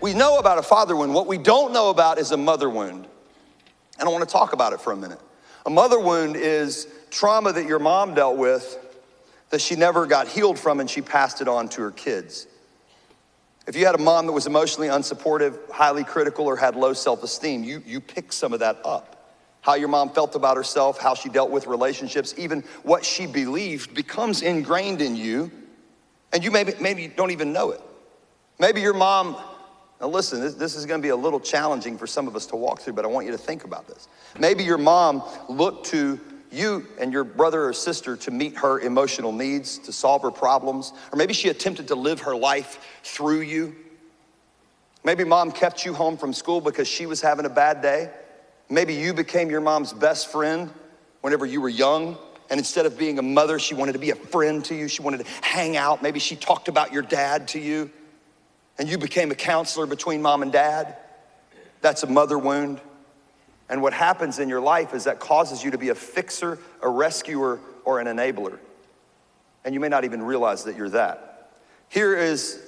We know about a father wound. What we don't know about is a mother wound. And I want to talk about it for a minute. A mother wound is trauma that your mom dealt with that she never got healed from and she passed it on to her kids. If you had a mom that was emotionally unsupportive, highly critical, or had low self esteem, you, you pick some of that up. How your mom felt about herself, how she dealt with relationships, even what she believed becomes ingrained in you, and you maybe, maybe don't even know it. Maybe your mom now, listen, this, this is to be a little challenging for some of us to walk through, but I want you to think about this. Maybe your mom looked to you and your brother or sister to meet her emotional needs, to solve her problems, or maybe she attempted to live her life through you. Maybe mom kept you home from school because she was having a bad day. Maybe you became your mom's best friend whenever you were young. And instead of being a mother, she wanted to be a friend to you. She wanted to hang out. Maybe she talked about your dad to you and you became a counselor between mom and dad, that's a mother wound. And what happens in your life is that causes you to be a fixer, a rescuer, or an enabler. And you may not even realize that you're that. Here is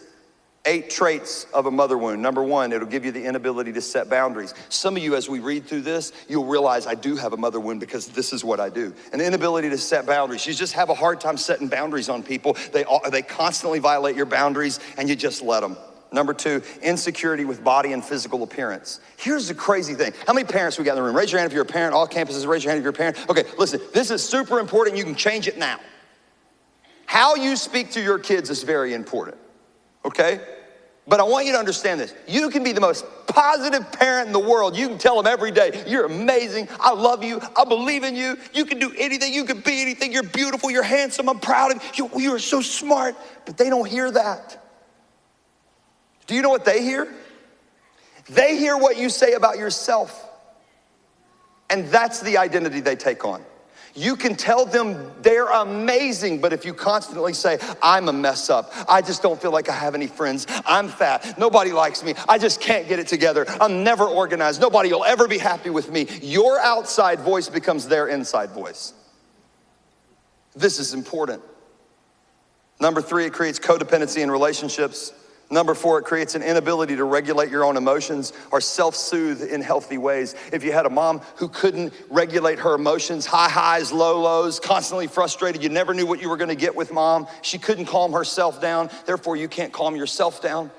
eight traits of a mother wound. Number one, it'll give you the inability to set boundaries. Some of you, as we read through this, you'll realize I do have a mother wound because this is what I do. An inability to set boundaries. You just have a hard time setting boundaries on people. They, they constantly violate your boundaries and you just let them. Number two, insecurity with body and physical appearance. Here's the crazy thing. How many parents we got in the room? Raise your hand if you're a parent. All campuses, raise your hand if you're a parent. Okay, listen, this is super important. You can change it now. How you speak to your kids is very important, okay? But I want you to understand this. You can be the most positive parent in the world. You can tell them every day, you're amazing. I love you. I believe in you. You can do anything. You can be anything. You're beautiful. You're handsome. I'm proud of you. You are so smart. But they don't hear that. Do you know what they hear? They hear what you say about yourself. And that's the identity they take on. You can tell them they're amazing, but if you constantly say, I'm a mess up, I just don't feel like I have any friends, I'm fat, nobody likes me, I just can't get it together, I'm never organized, nobody will ever be happy with me, your outside voice becomes their inside voice. This is important. Number three, it creates codependency in relationships. Number four, it creates an inability to regulate your own emotions or self soothe in healthy ways. If you had a mom who couldn't regulate her emotions, high highs, low lows, constantly frustrated, you never knew what you were gonna get with mom, she couldn't calm herself down, therefore, you can't calm yourself down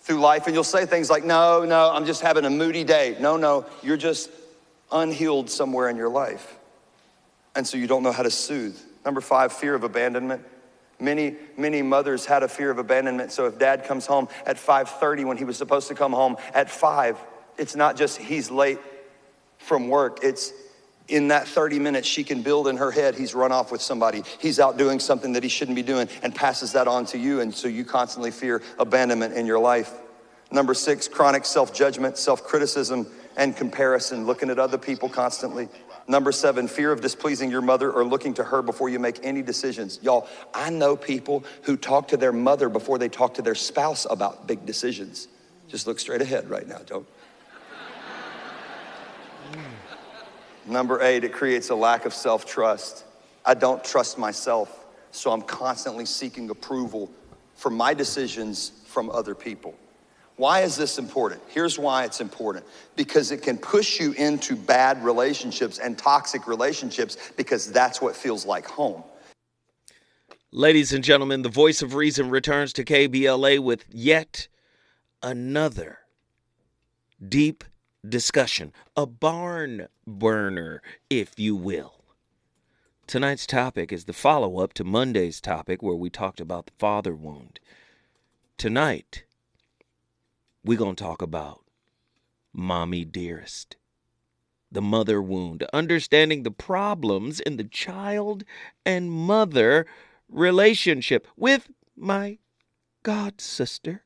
through life. And you'll say things like, No, no, I'm just having a moody day. No, no, you're just unhealed somewhere in your life. And so you don't know how to soothe. Number five, fear of abandonment. Many, many mothers had a fear of abandonment. So if dad comes home at 5:30 when he was supposed to come home at 5, it's not just he's late from work. It's in that 30 minutes she can build in her head he's run off with somebody. He's out doing something that he shouldn't be doing and passes that on to you and so you constantly fear abandonment in your life. Number 6, chronic self-judgment, self-criticism and comparison, looking at other people constantly. Number seven, fear of displeasing your mother or looking to her before you make any decisions. Y'all, I know people who talk to their mother before they talk to their spouse about big decisions. Just look straight ahead right now, don't. Number eight, it creates a lack of self trust. I don't trust myself, so I'm constantly seeking approval for my decisions from other people. Why is this important? Here's why it's important because it can push you into bad relationships and toxic relationships because that's what feels like home. Ladies and gentlemen, the voice of reason returns to KBLA with yet another deep discussion, a barn burner, if you will. Tonight's topic is the follow up to Monday's topic where we talked about the father wound. Tonight, we're going to talk about Mommy Dearest, the mother wound, understanding the problems in the child and mother relationship with my god sister.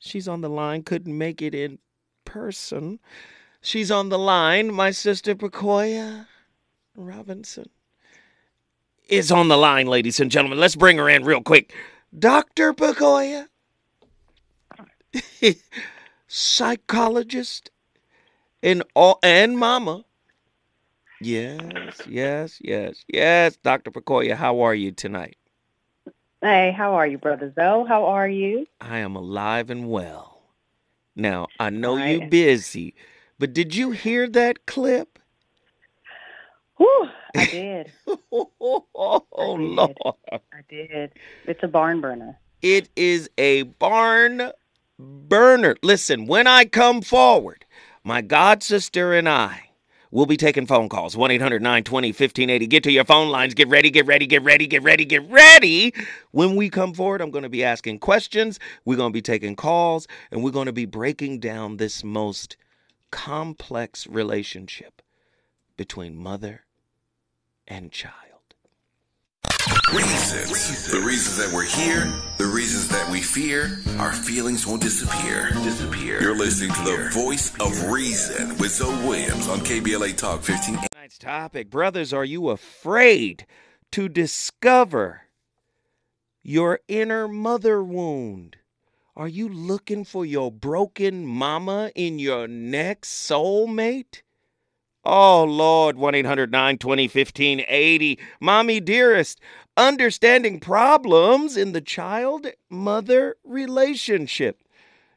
She's on the line, couldn't make it in person. She's on the line. My sister Pacoya Robinson is on the line, ladies and gentlemen. Let's bring her in real quick. Dr. Pacoya. Psychologist and all and mama. Yes, yes, yes, yes. Dr. Pakoya, how are you tonight? Hey, how are you, Brother Zoe? How are you? I am alive and well. Now, I know you Right. busy, but did you hear that clip? Whew, I did. Oh, did. Lord. I did. It's a barn burner. It is a barn burner. Listen, when I come forward, my god sister and I will be taking phone calls. 1 800 920 1580. Get to your phone lines. Get ready, get ready, get ready, get ready, get ready. When we come forward, I'm going to be asking questions. We're going to be taking calls, and we're going to be breaking down this most complex relationship between mother and child. Reasons. The reasons that we're here, the reasons that we fear, our feelings won't disappear. Disappear. You're listening to the voice of reason with Zoe Williams on KBLA Talk 15. Tonight's topic, brothers, are you afraid to discover your inner mother wound? Are you looking for your broken mama in your next soulmate? Oh, Lord, 1 800 920 1580. Mommy dearest, understanding problems in the child mother relationship.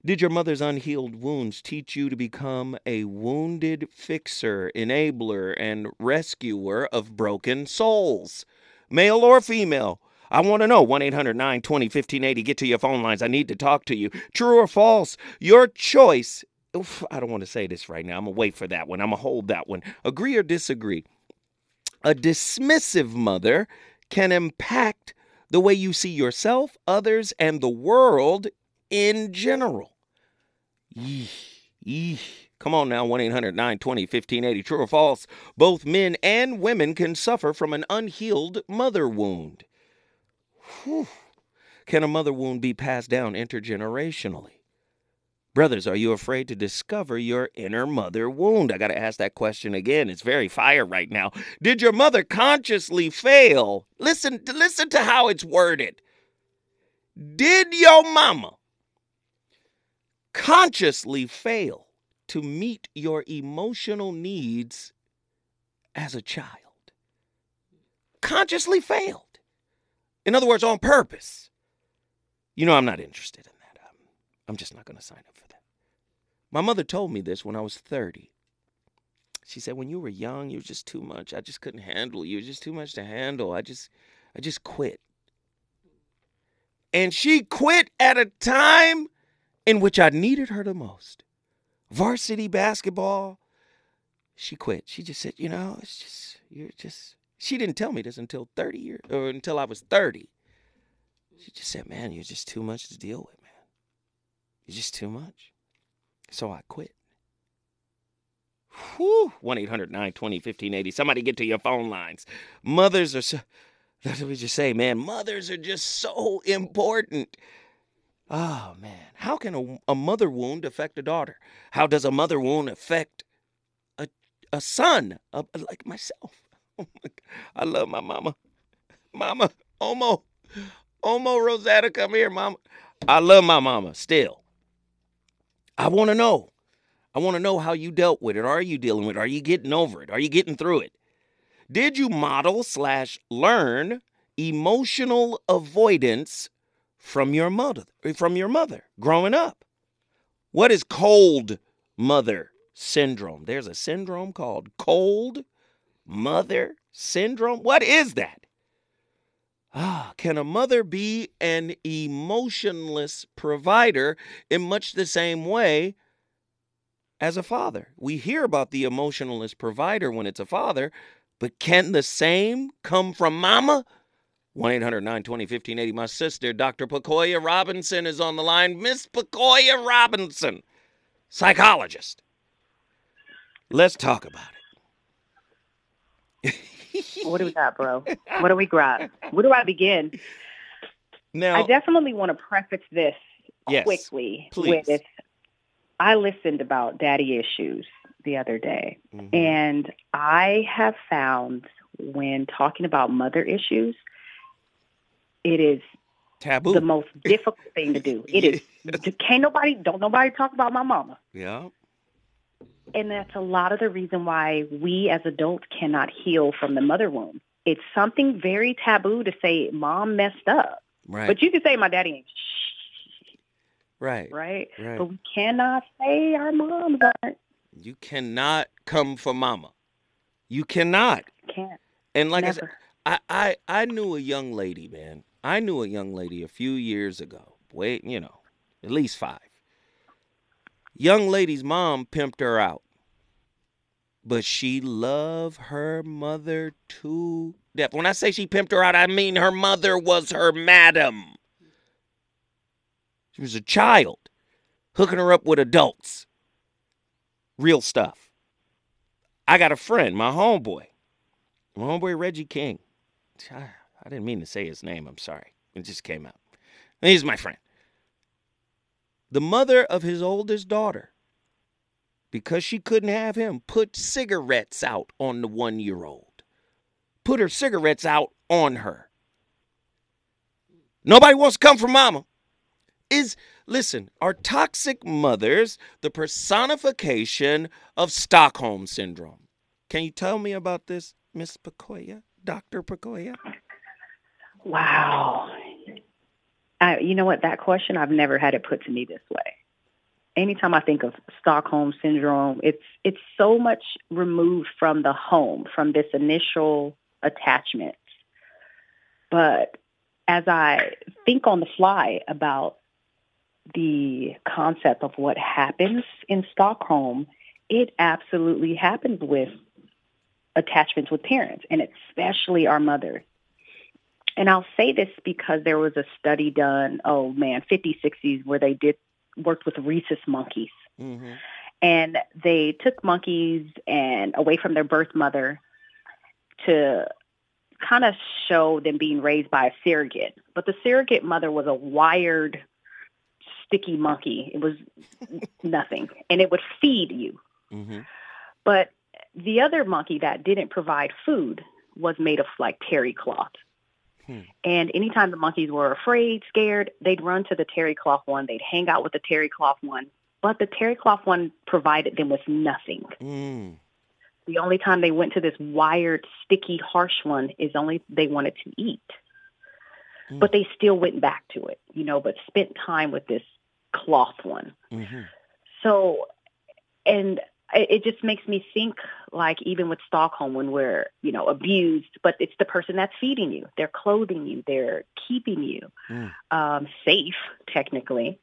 Did your mother's unhealed wounds teach you to become a wounded fixer, enabler, and rescuer of broken souls? Male or female? I want to know. 1 800 920 1580. Get to your phone lines. I need to talk to you. True or false? Your choice. Oof, I don't want to say this right now. I'm going to wait for that one. I'm going to hold that one. Agree or disagree? A dismissive mother can impact the way you see yourself, others, and the world in general. Yeesh, yeesh. Come on now, 1 800 920 1580. True or false? Both men and women can suffer from an unhealed mother wound. Whew. Can a mother wound be passed down intergenerationally? Brothers, are you afraid to discover your inner mother wound? I got to ask that question again. It's very fire right now. Did your mother consciously fail? Listen, listen to how it's worded. Did your mama consciously fail to meet your emotional needs as a child? Consciously failed. In other words, on purpose. You know, I'm not interested in that. I'm, I'm just not going to sign up for that. My mother told me this when I was 30. She said, when you were young, you were just too much. I just couldn't handle you. You were just too much to handle. I just, I just quit. And she quit at a time in which I needed her the most. Varsity basketball. She quit. She just said, you know, it's just, you're just, she didn't tell me this until 30 years, or until I was 30. She just said, man, you're just too much to deal with, man. You're just too much. So I quit. Whew. 1 800 920 1580. Somebody get to your phone lines. Mothers are so, that's what we just say, man. Mothers are just so important. Oh, man. How can a, a mother wound affect a daughter? How does a mother wound affect a, a son a- like myself? Oh my. I love my mama. Mama, Omo, Omo Rosetta, come here, mama. I love my mama still. I want to know. I want to know how you dealt with it. Are you dealing with it? Are you getting over it? Are you getting through it? Did you model slash learn emotional avoidance from your mother from your mother growing up? What is cold mother syndrome? There's a syndrome called cold mother syndrome. What is that? Ah, can a mother be an emotionless provider in much the same way as a father? We hear about the emotionless provider when it's a father, but can the same come from mama? 1 800 920 1580. My sister, Dr. Pakoya Robinson, is on the line. Miss Pakoya Robinson, psychologist. Let's talk about it. What do we got, bro? What do we got? Where do I begin? now, I definitely want to preface this Yes, quickly please. with I listened about daddy issues the other day, Mhm. and I have found when talking about mother issues, it is Taboo. the most difficult thing to do. It is. Can't nobody, don't nobody talk about my mama. yeah. And that's a lot of the reason why we as adults cannot heal from the mother wound. It's something very taboo to say mom messed up. Right. But you can say my daddy ain't right. right? Right. But we cannot say our moms aren't. You cannot come for mama. You cannot. Can't. And like I said, I, I I knew a young lady, man. I knew a young lady a few years ago. Wait, you know, at least five. Young lady's mom pimped her out. But she loved her mother to death. When I say she pimped her out, I mean her mother was her madam. She was a child, hooking her up with adults. Real stuff. I got a friend, my homeboy, my homeboy Reggie King. I didn't mean to say his name. I'm sorry. It just came out. He's my friend. The mother of his oldest daughter, because she couldn't have him, put cigarettes out on the one year old. Put her cigarettes out on her. Nobody wants to come for mama. Is, listen, are toxic mothers the personification of Stockholm Syndrome? Can you tell me about this, Miss Pecoya? Dr. Pecoya? Wow. I, you know what? That question, I've never had it put to me this way. Anytime I think of Stockholm syndrome, it's it's so much removed from the home, from this initial attachment. But as I think on the fly about the concept of what happens in Stockholm, it absolutely happens with attachments with parents, and especially our mothers. And I'll say this because there was a study done, oh man, 50s, 60s, where they did worked with rhesus monkeys. Mm-hmm. And they took monkeys and away from their birth mother to kind of show them being raised by a surrogate. But the surrogate mother was a wired, sticky monkey. It was nothing. And it would feed you. Mm-hmm. But the other monkey that didn't provide food was made of like terry cloth. Hmm. And anytime the monkeys were afraid, scared, they'd run to the terry cloth one. They'd hang out with the terry cloth one. But the terry cloth one provided them with nothing. Mm. The only time they went to this wired, sticky, harsh one is only they wanted to eat. Mm. But they still went back to it, you know, but spent time with this cloth one. Mm-hmm. So, and it it just makes me think like even with Stockholm when we're, you know, abused, but it's the person that's feeding you. They're clothing you. They're keeping you Mm. um, safe, technically.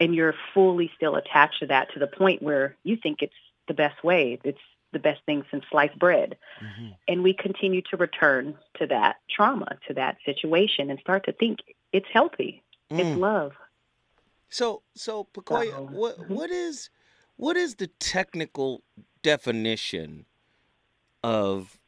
And you're fully still attached to that to the point where you think it's the best way. It's the best thing since sliced bread. Mm-hmm. And we continue to return to that trauma, to that situation and start to think it's healthy. It's Mm. love. So, so Pecoya, So- what Mhm. what is what is the technical definition of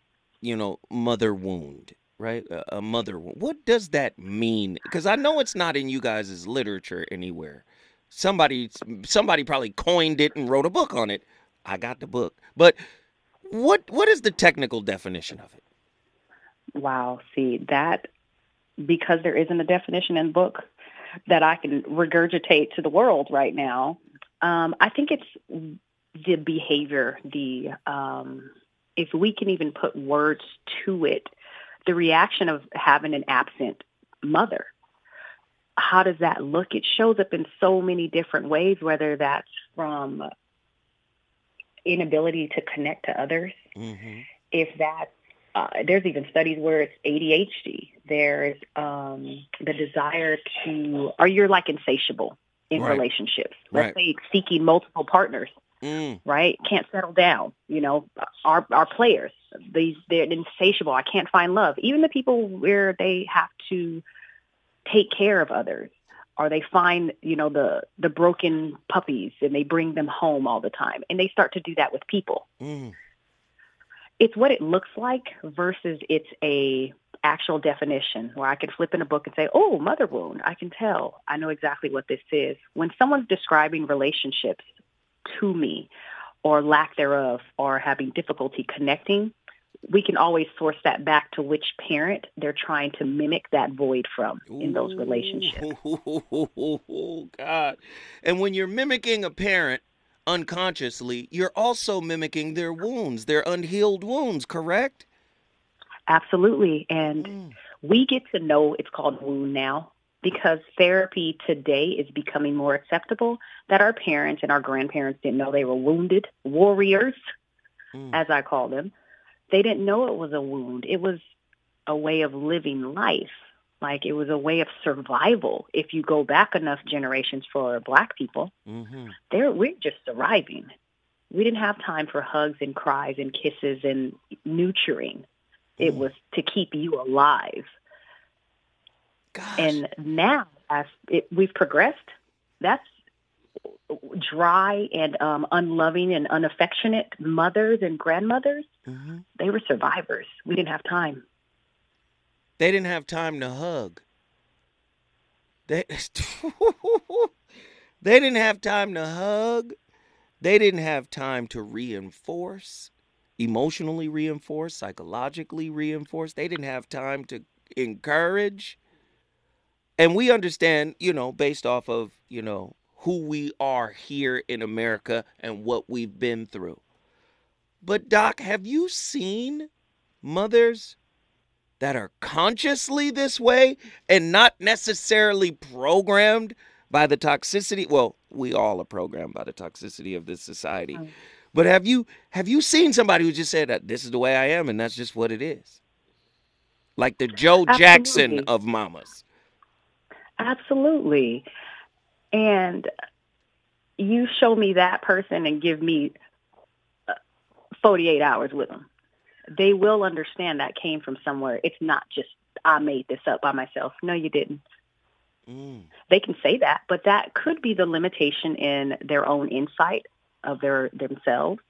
you know mother wound? Right, a, mother wound. What does that mean? Because I know it's not in you guys' literature anywhere. Somebody somebody probably coined it and wrote a book on it. I got the book, but what what is the technical definition of it? Wow. See, that, because there isn't a definition in book that I can regurgitate to the world right now, um, I think it's the behavior, the, um, if we can even put words to it, the reaction of having an absent mother. How does that look? It shows up in so many different ways, whether that's from inability to connect to others, Mm-hmm. if that's uh, there's even studies where it's ADHD. There's um, the desire to, or you're like insatiable in Right. relationships. Let's Right. say seeking multiple partners, Mm. right? Can't settle down. You know, our our players, these they're insatiable. I can't find love. Even the people where they have to take care of others, or they find you know the the broken puppies and they bring them home all the time, and they start to do that with people Mm. It's what it looks like versus it's a actual definition where I could flip in a book and say, "Oh, mother wound, I can tell. I know exactly what this is." When someone's describing relationships to me or lack thereof or having difficulty connecting, we can always source that back to which parent they're trying to mimic that void from in those relationships. Ooh, God. And when you're mimicking a parent unconsciously, you're also mimicking their wounds, their unhealed wounds, correct? Absolutely. And Mm. we get to know it's called wound now because therapy today is becoming more acceptable that our parents and our grandparents didn't know they were wounded warriors, Mm. as I call them. They didn't know it was a wound. It was a way of living life. Like it was a way of survival. If you go back enough generations for black people, hmm they're we're just surviving. We didn't have time for hugs and cries and kisses and nurturing. It Mm. was to keep you alive. Gosh. And now, as it, we've progressed, that's dry and um, unloving and unaffectionate mothers and grandmothers. Mhm. They were survivors. We didn't have time. They didn't have time to hug. They They didn't have time to hug. They didn't have time to reinforce, emotionally reinforce, psychologically reinforce. They didn't have time to encourage. And we understand, you know, based off of, you know, who we are here in America and what we've been through. But, Doc, have you seen mothers that are consciously this way and not necessarily programmed by the toxicity? Well, we all are programmed by the toxicity of this society. But have you have you seen somebody who just said that this is the way I am and that's just what it is? Like the Joe Jackson of mamas. Absolutely. And you show me that person and give me uh, 48 hours with them. They will understand that came from somewhere. It's not just, I made this up by myself. No, you didn't. Mm. They can say that, but that could be the limitation in their own insight of their themselves.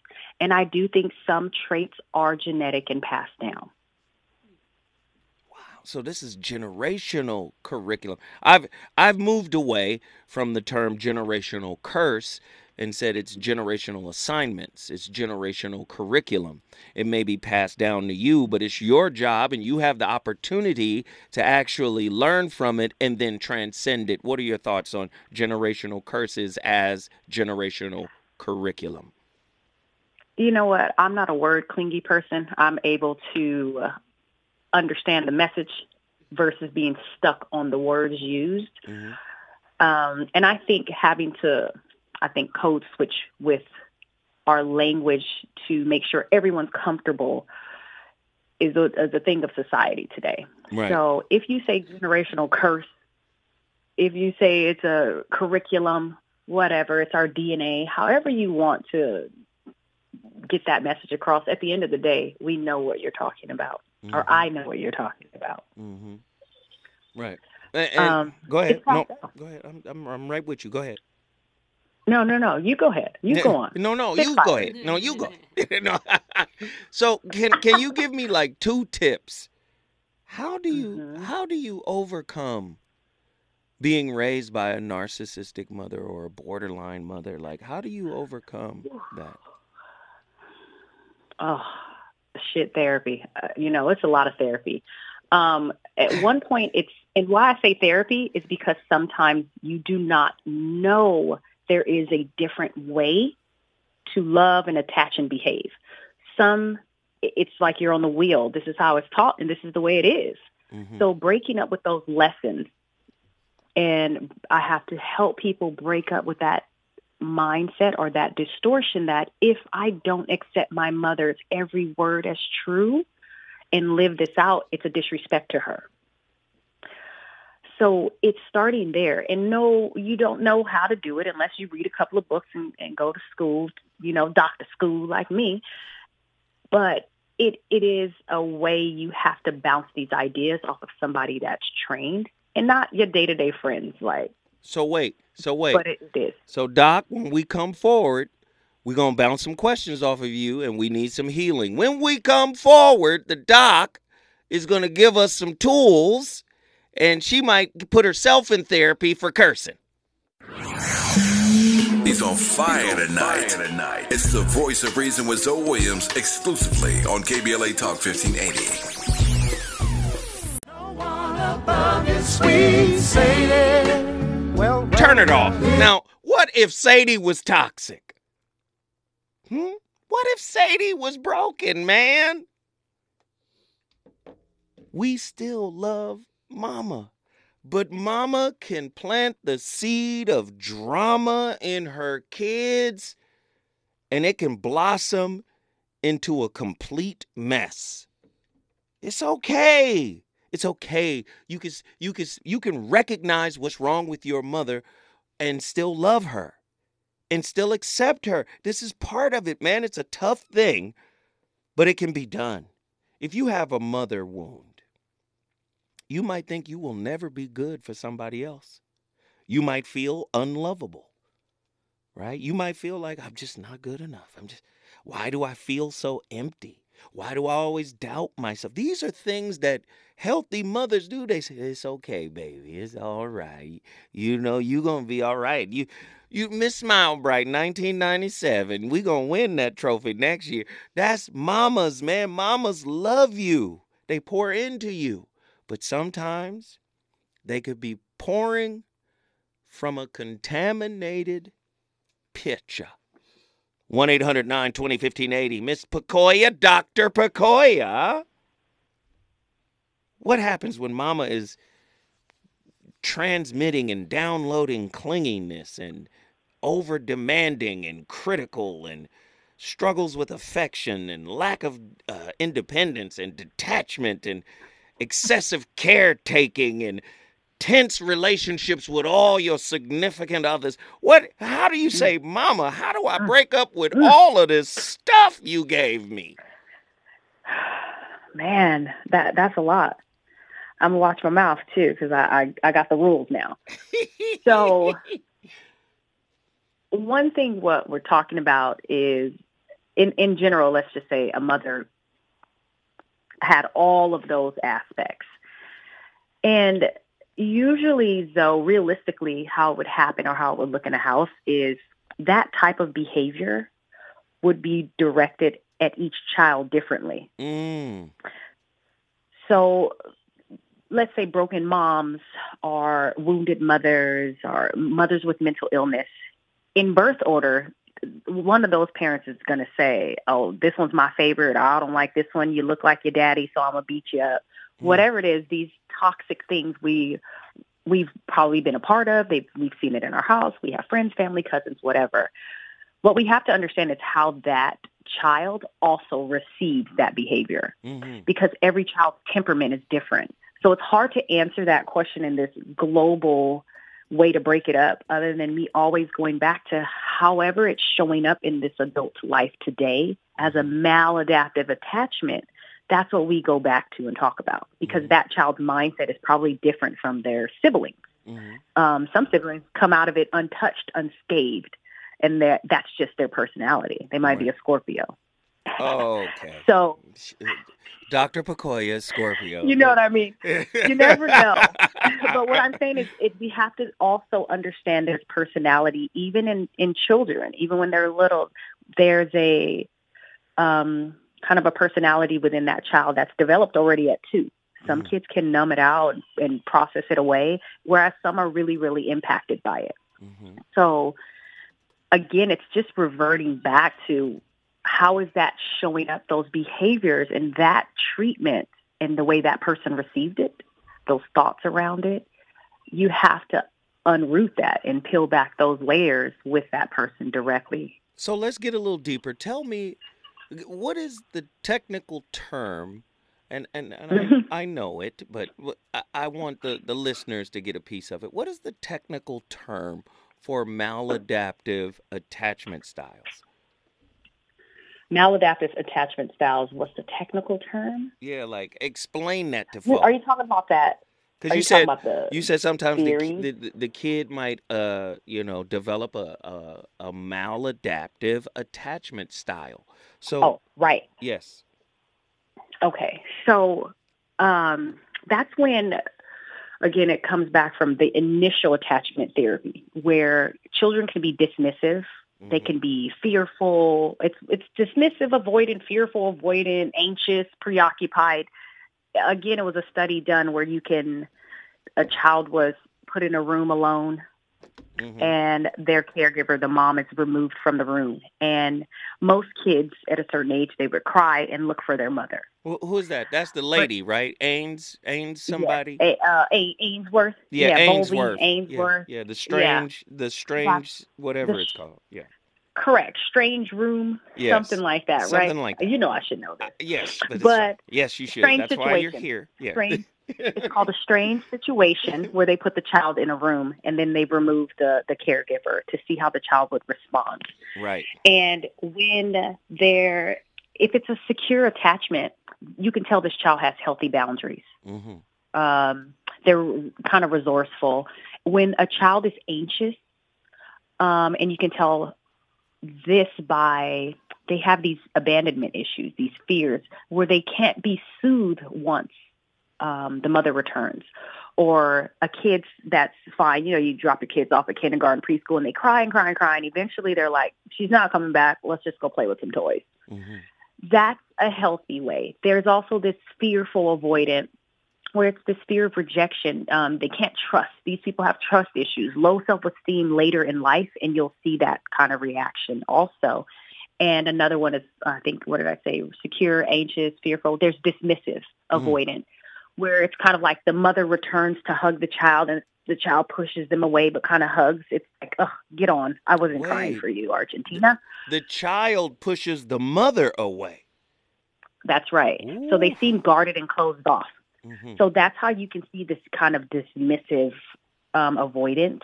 And I do think some traits are genetic and passed down. Wow. So this is generational curriculum. I've I've moved away from the term generational curse and said it's generational assignments. It's generational curriculum. It may be passed down to you, but it's your job and you have the opportunity to actually learn from it and then transcend it. What are your thoughts on generational curses as generational curriculum? You know what? I'm not a word clingy person. I'm able to uh, understand the message versus being stuck on the words used. Mhm. Um, and I think having to, I think, code switch with our language to make sure everyone's comfortable is a, is a thing of society today. Right. So if you say generational curse, if you say it's a curriculum, whatever, it's our DNA, however you want to get that message across, at the end of the day, we know what you're talking about, or Mhm. I know what you're talking about. Mm-hmm. Right. And, and Um, go ahead. No, go ahead. I'm, I'm I'm right with you. Go ahead. No, no, no. You go ahead. You go on. No, no, you go ahead. No, you go. no. so can can you give me like two tips? How do you Mhm. how do you overcome being raised by a narcissistic mother or a borderline mother? Like how do you overcome that? Oh, shit therapy. Uh, you know, it's a lot of therapy. Um, at one point, it's, and why I say therapy is because sometimes you do not know there is a different way to love and attach and behave. Some, it's like you're on the wheel. This is how it's taught and this is the way it is. Mhm. So breaking up with those lessons, and I have to help people break up with that mindset or that distortion that if I don't accept my mother's every word as true and live this out, it's a disrespect to her. So it's starting there. And no, you don't know how to do it unless you read a couple of books and, and go to school, you know, doctor school like me. But it it is a way you have to bounce these ideas off of somebody that's trained and not your day to day friends, like So wait. So wait. but it is. So, Doc, when we come forward, we're going to bounce some questions off of you and we need some healing. When we come forward, the doc is going to give us some tools and she might put herself in therapy for cursing. He's on fire tonight. It's the voice of reason with Zoe Williams exclusively on KBLA Talk 1580. Turn it off. Now, what if Sadie was toxic? Hmm? What if Sadie was broken, man? We still love Mama. But Mama can plant the seed of drama in her kids and it can blossom into a complete mess. It's okay. It's okay. You can you can you can recognize what's wrong with your mother and still love her and still accept her. This is part of it, man. It's a tough thing, but it can be done. If you have a mother wound, you might think you will never be good for somebody else. You might feel unlovable, right? You might feel like I'm just not good enough. I'm just, why do I feel so empty? Why do I always doubt myself? These are things that healthy mothers do. They say, it's okay, baby. It's all right. You know, you going to be all right. You, you Miss Smile Bright, 1997. We to win that trophy next year. That's mamas, man. Mamas love you. They pour into you. But sometimes they could be pouring from a contaminated pitcher. 1 800 920 1580. Miss Pecoya, Dr. Pecoya. What happens when mama is transmitting and downloading clinginess and over demanding and critical and struggles with affection and lack of uh, independence and detachment and excessive caretaking and tense relationships with all your significant others. What how do you mm. say, "Mama, how do I mm. break up with mm. all of this stuff you gave me?" Man, that that's a lot. I'm gonna watch my mouth too because I, I I got the rules now. So one thing what we're talking about is in in general, let's just say a mother had all of those aspects. And usually though realistically how it would happen or how it would look in a house is that type of behavior would be directed at each child differently. Mm. So let's say broken moms or wounded mothers or mothers with mental illness. In birth order, one of those parents is going to say, "Oh, this one's my favorite. I don't like this one. You look like your daddy, so I'm gonna beat you up." Mm. Whatever it is, these toxic things we we've probably been a part of. They've, we've seen it in our house. We have friends, family, cousins, whatever. What we have to understand is how that child also receives that behavior hmm because every child's temperament is different. So it's hard to answer that question in this global way to break it up other than me always going back to however it's showing up in this adult life today as a maladaptive attachment. That's what we go back to and talk about because that child's mindset is probably different from their siblings. hmm Um, some siblings come out of it untouched, unscathed, and that that's just their personality. They might be a Scorpio. Okay. So Dr. Pecoya, Scorpio. you know what I mean. You never know. but what I'm saying is, it, we have to also understand there's personality, even in in children, even when they're little. There's a um, kind of a personality within that child that's developed already at two. Some Mhm. kids can numb it out and process it away, whereas some are really, really impacted by it. Mhm. So again, it's just reverting back to how is that showing up those behaviors and that treatment and the way that person received it, those thoughts around it. You have to unroot that and peel back those layers with that person directly. So let's get a little deeper. Tell me, what is the technical term? And and, and I, I know it, but I, I want the, the listeners to get a piece of it. What is the technical term for maladaptive attachment styles? Maladaptive attachment styles, what's the technical term? Yeah, like explain that to folks. Are you talking about that? Because you you said you said sometimes the, the the the kid might uh you know develop a a, a maladaptive attachment style. So Oh, right. yes. Okay, so um, that's when again, it comes back from the initial attachment therapy where children can be dismissive. They Mhm. can be fearful. It's it's dismissive, avoidant, fearful, avoidant, anxious, preoccupied. Again, it was a study done where you can a child was put in a room alone Mhm. and their caregiver, the mom, is removed from the room. And most kids at a certain age, they would cry and look for their mother. Well, who's that? That's the lady, right? Ains, Ains, somebody. Yeah, uh, Ainsworth. Yeah, Bowlby, Ainsworth. Yeah, Ainsworth. Yeah, the strange, the strange, whatever The it's called. Yeah. Correct. Strange room. Yes. Something like that, Something right? like that. You know I should know Uh, this. yes, that But yes, you should. strange That's why you're here. Yeah. Strange. it's called a strange situation where they put the child in a room and then they remove the, the caregiver to see how the child would respond. right. And when they're, if it's a secure attachment, you can tell this child has healthy boundaries. hmm Um, they're kind of resourceful. When a child is anxious, um, and you can tell this by they have these abandonment issues, these fears, where they can't be soothed once um, the mother returns. Or a kid that's fine, you know, you drop your kids off at kindergarten, preschool, and they cry and cry and cry, and eventually they're like, "She's not coming back. Let's just go play with some toys." hmm that's a healthy way. There's also this fearful avoidant where it's this fear of rejection. Um, they can't trust. These people have trust issues, low self-esteem later in life, and you'll see that kind of reaction also. And another one is, I think, what did I say? Secure, anxious, fearful. There's dismissive, Mhm. avoidant, where it's kind of like the mother returns to hug the child and the child pushes them away but kind of hugs. It's like, oh, get on. I wasn't crying for you, Argentina. The child pushes the mother away. That's right. So they seem guarded and closed off. Hmm So that's how you can see this kind of dismissive, um, avoidant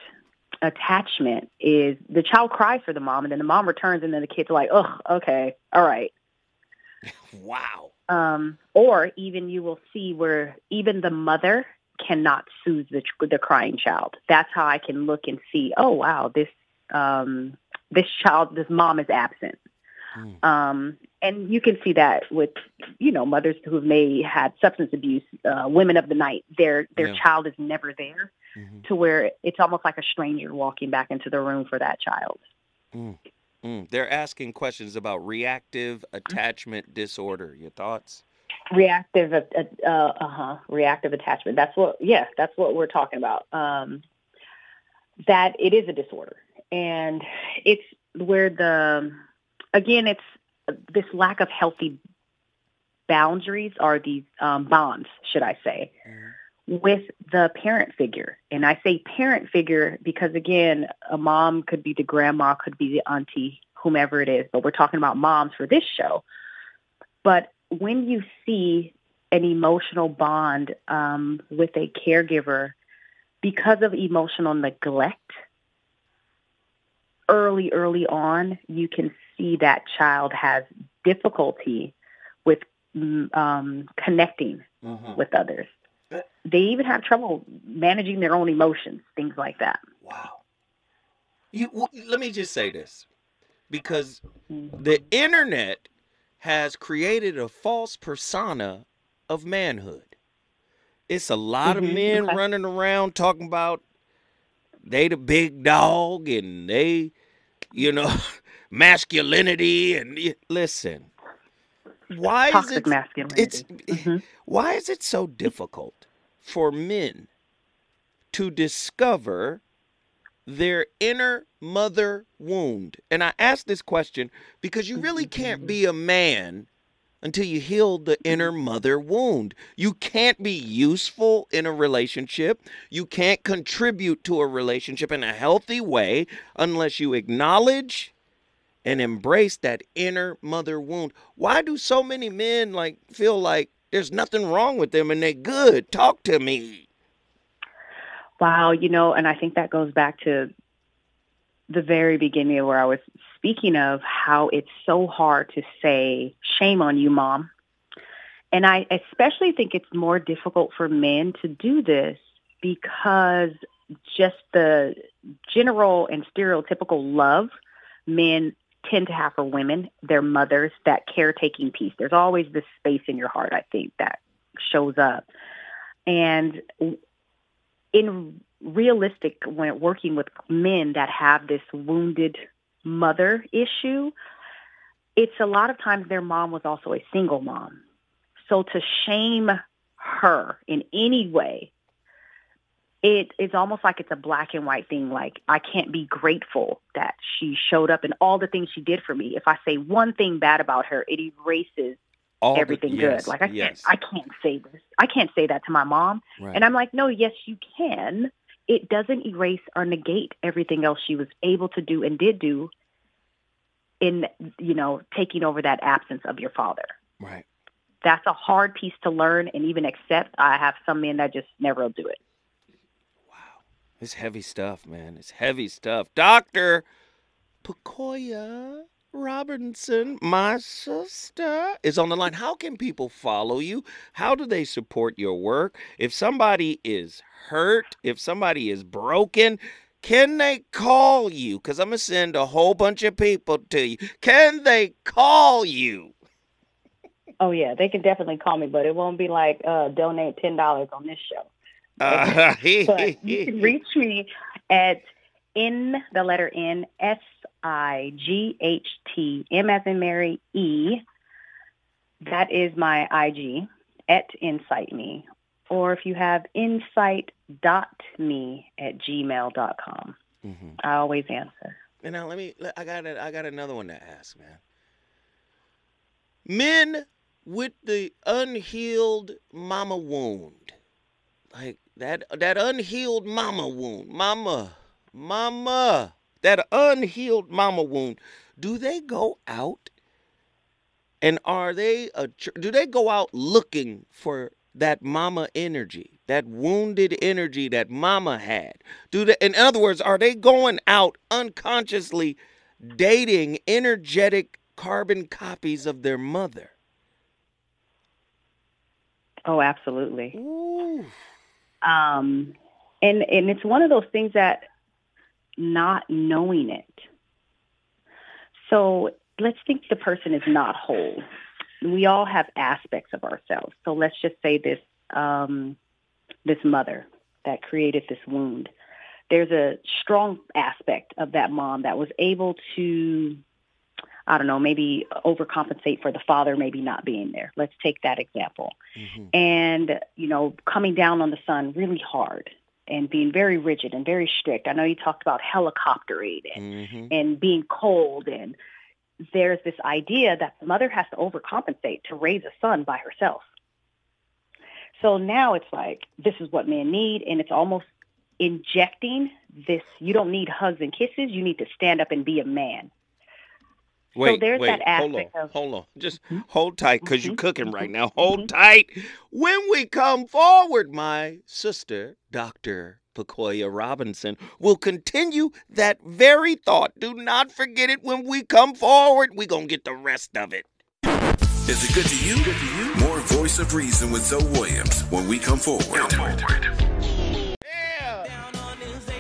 attachment is the child cries for the mom and then the mom returns and then the kid's are like, oh, okay, all right. Wow. Um, or even you will see where even the mother cannot soothe the, the crying child. That's how I can look and see, oh, wow, this, um, this child, this mom is absent. Mm. Um, and you can see that with, you know, mothers who may had substance abuse, uh, women of the night. Their their Yeah. child is never there, Mhm. to where it's almost like a stranger walking back into the room for that child. Mm. They're asking questions about reactive attachment disorder. Your thoughts? Reactive, uh, uh huh, reactive attachment. That's what, yeah, that's what we're talking about. Um, that it is a disorder, and it's where the, again, it's this lack of healthy boundaries or these um, bonds, should I say, with the parent figure. And I say parent figure because, again, a mom could be the grandma, could be the auntie, whomever it is, but we're talking about moms for this show. But when you see an emotional bond um, with a caregiver because of emotional neglect, early, early on, you can see that child has difficulty with mm, um, connecting Mhm. with others. They even have trouble managing their own emotions, things like that. Wow. You w- let me just say this, because Mm-hmm. the internet has created a false persona of manhood. It's a lot of Mhm, men okay. running around talking about they the big dog and they, you know, masculinity and listen. Why is it masculinity. it's Mhm. why is it so difficult for men to discover their inner mother wound? And I ask this question because you really can't be a man until you heal the inner mother wound. You can't be useful in a relationship. You can't contribute to a relationship in a healthy way unless you acknowledge and embrace that inner mother wound. Why do so many men like feel like there's nothing wrong with them and they're good? Talk to me. Wow, you know, and I think that goes back to the very beginning where I was speaking of how it's so hard to say, shame on you, mom. And I especially think it's more difficult for men to do this because just the general and stereotypical love men tend to have for women, their mothers, that caretaking piece. There's always this space in your heart, I think, that shows up. And in realistic when working with men that have this wounded mother issue, it's a lot of times their mom was also a single mom. So to shame her in any way, it is almost like it's a black and white thing. Like I can't be grateful that she showed up and all the things she did for me. If I say one thing bad about her, it erases All the- everything yes, good. Like I yes. can't, I can't say this. I can't say that to my mom. Right. And I'm like, no, yes, you can. It doesn't erase or negate everything else she was able to do and did do in, you know, taking over that absence of your father. right. That's a hard piece to learn and even accept. I have some men that just never will do it. Wow. It's heavy stuff, man. It's heavy stuff. Doctor Pacoya Robinson, my sister, is on the line. How can people follow you? How do they support your work? If somebody is hurt, if somebody is broken, can they call you? Because I'm going to send a whole bunch of people to you. Can they call you? Oh yeah, they can definitely call me, but it won't be like uh, donate ten dollars on this show. Uh, but you can reach me at in the letter N S I G H T M as in Mary E. That is my IG at Insight Me. Or if you have insight dot me at gmail dot com. Mhm. I always answer. And now let me. I got. A, I got another one to ask, man. Men with the unhealed mama wound, like that. That unhealed mama wound, mama, mama. That unhealed mama wound. Do they go out? And are they a? Do they go out looking for that mama energy, that wounded energy that mama had? Do they? In other words, are they going out unconsciously dating energetic carbon copies of their mother? Oh, absolutely. Ooh. um, and and it's one of those things that not knowing it. So let's think the person is not whole. We all have aspects of ourselves. So let's just say this um, this mother that created this wound. There's a strong aspect of that mom that was able to, I don't know, maybe overcompensate for the father maybe not being there. Let's take that example Mhm. and you know coming down on the son really hard and being very rigid and very strict. I know you talked about helicoptering and, Mhm. and being cold and there's this idea that the mother has to overcompensate to raise a son by herself. So now it's like this is what men need and it's almost injecting this you don't need hugs and kisses, you need to stand up and be a man. Wait, there's wait, that hold on, of- hold on. Just hold tight because you're Mhm. cooking right Mhm. now. Hold Mhm. tight. When we come forward, my sister, Dr. Pacoya Robinson, will continue that very thought. Do not forget it when we come forward. We're going to get the rest of it. Is it good to you? Good to you? More Voice of Reason with Zoe Williams when we come forward. Yeah.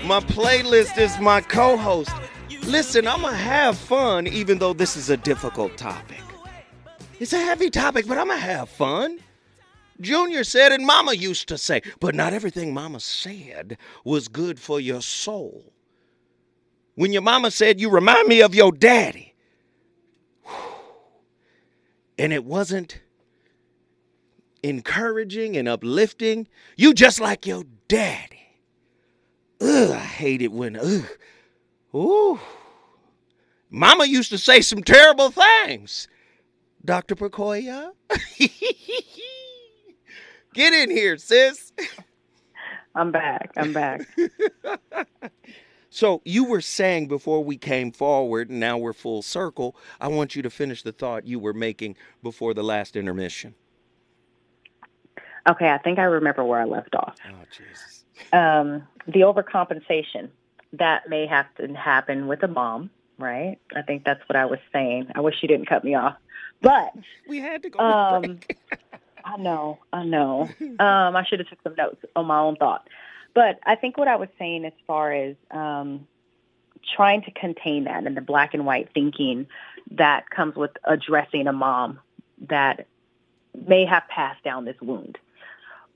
My playlist is my co host. Listen, I'm going to have fun even though this is a difficult topic. It's a heavy topic, but I'm going to have fun. Junior said, and Mama used to say, but not everything Mama said was good for your soul. When your mama said, You remind me of your daddy, and it wasn't encouraging and uplifting, you just like your daddy. Ugh, I hate it when, ugh, ooh. Mama used to say some terrible things. Dr. Percoya? Get in here, sis. I'm back. I'm back. So you were saying before we came forward, and now we're full circle. I want you to finish the thought you were making before the last intermission. Okay, I think I remember where I left off. Oh, Jesus. um, the overcompensation that may have to happen with a mom, right? I think that's what I was saying. I wish you didn't cut me off, but We had to go. um. I know, I know. Um, I should have took some notes on my own thought, but I think what I was saying as far as um, trying to contain that and the black and white thinking that comes with addressing a mom that may have passed down this wound.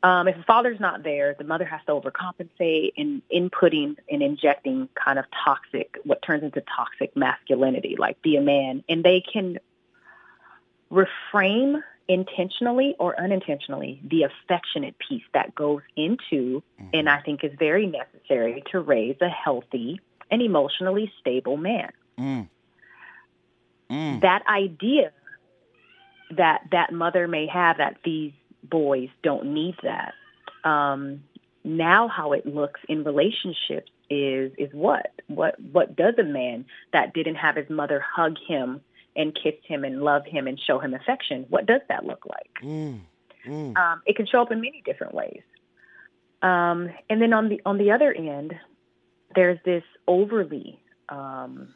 Um, if the father's not there, the mother has to overcompensate in inputting and injecting kind of toxic, what turns into toxic masculinity, like be a man. And they can reframe intentionally or unintentionally the affectionate piece that goes into and I think is very necessary to raise a healthy and emotionally stable man. Mm. Mm. That idea that that mother may have that these boys don't need that. Um, now how it looks in relationships is is what? What what does a man that didn't have his mother hug him and kiss him and love him and show him affection, what does that look like? Mm. Mm. Um, it can show up in many different ways. Um, and then on the on the other end, there's this overly um,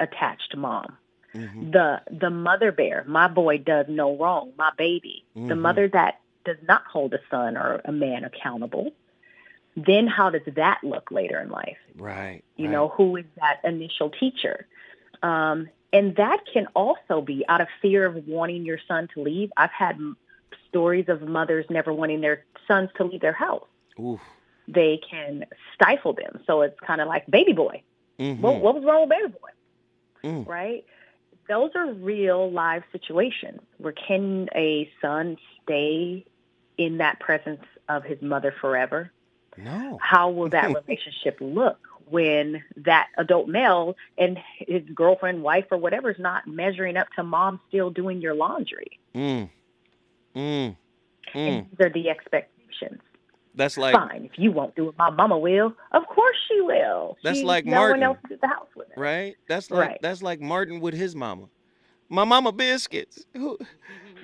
attached mom, Mhm. the the mother bear. My boy does no wrong. My baby, the Mhm. mother that does not hold a son or a man accountable. Then how does that look later in life? Right. You right. know, who is that initial teacher? Um, and that can also be out of fear of wanting your son to leave. I've had stories of mothers never wanting their sons to leave their house. Oof. They can stifle them. So it's kind of like baby boy. Mhm. What, what was wrong with baby boy? Mm. Right? Those are real live situations where can a son stay in that presence of his mother forever? No. how will that relationship look when that adult male and his girlfriend, wife, or whatever is not measuring up to mom still doing your laundry? Mm. Mm. Mm. And these are the expectations. That's like Fine, if you won't do it, my mama will. Of course she will. That's She- like no Martin. one else is at the house with her. right. That's like Right. that's like Martin with his mama. My mama biscuits. Who?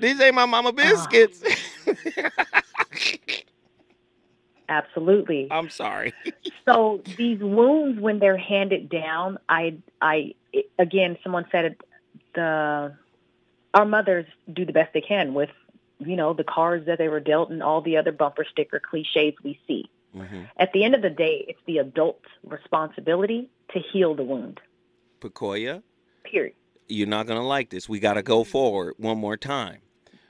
These ain't my mama ah. biscuits. Absolutely. I'm sorry. so these wounds when they're handed down i i again someone said it the our mothers do the best they can with you know the cards that they were dealt and all the other bumper sticker cliches we see. Hmm at the end of the day it's the adult's responsibility to heal the wound. Pekoya, period. You're not gonna like this. We gotta go forward one more time.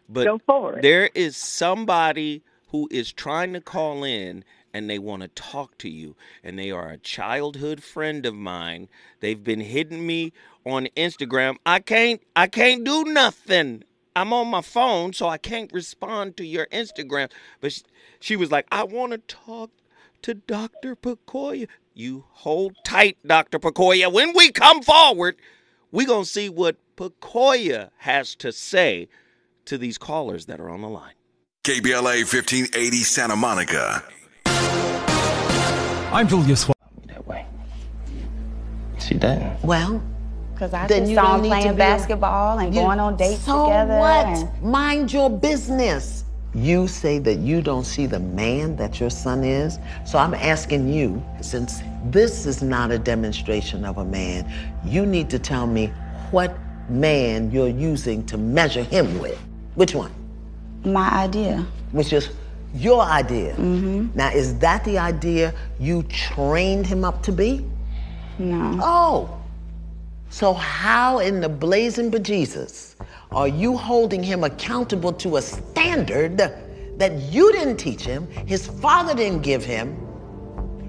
But go forward. there is somebody who is trying to call in and they want to talk to you and they are a childhood friend of mine. They've been hitting me on instagram. I can't i can't do nothing i'm on my phone so i can't respond to your instagram but she, she was like i want to talk to dr pekoya you hold tight dr pekoya when we come forward we gonna see what pekoya has to say to these callers that are on the line KBLA 1580 Santa Monica. I'm Julius Swan. that way. She doesn't. Well, Because I Then just you saw to playing basketball and you- going on dates so together. what? and- Mind your business. You say that you don't see the man that your son is. So I'm asking you, since this is not a demonstration of a man, you need to tell me what man you're using to measure him with. Which one? My idea. Which is your idea. Mm-hmm. Now, is that the idea you trained him up to be? No. Oh. So how in the blazing bejesus are you holding him accountable to a standard that you didn't teach him, his father didn't give him,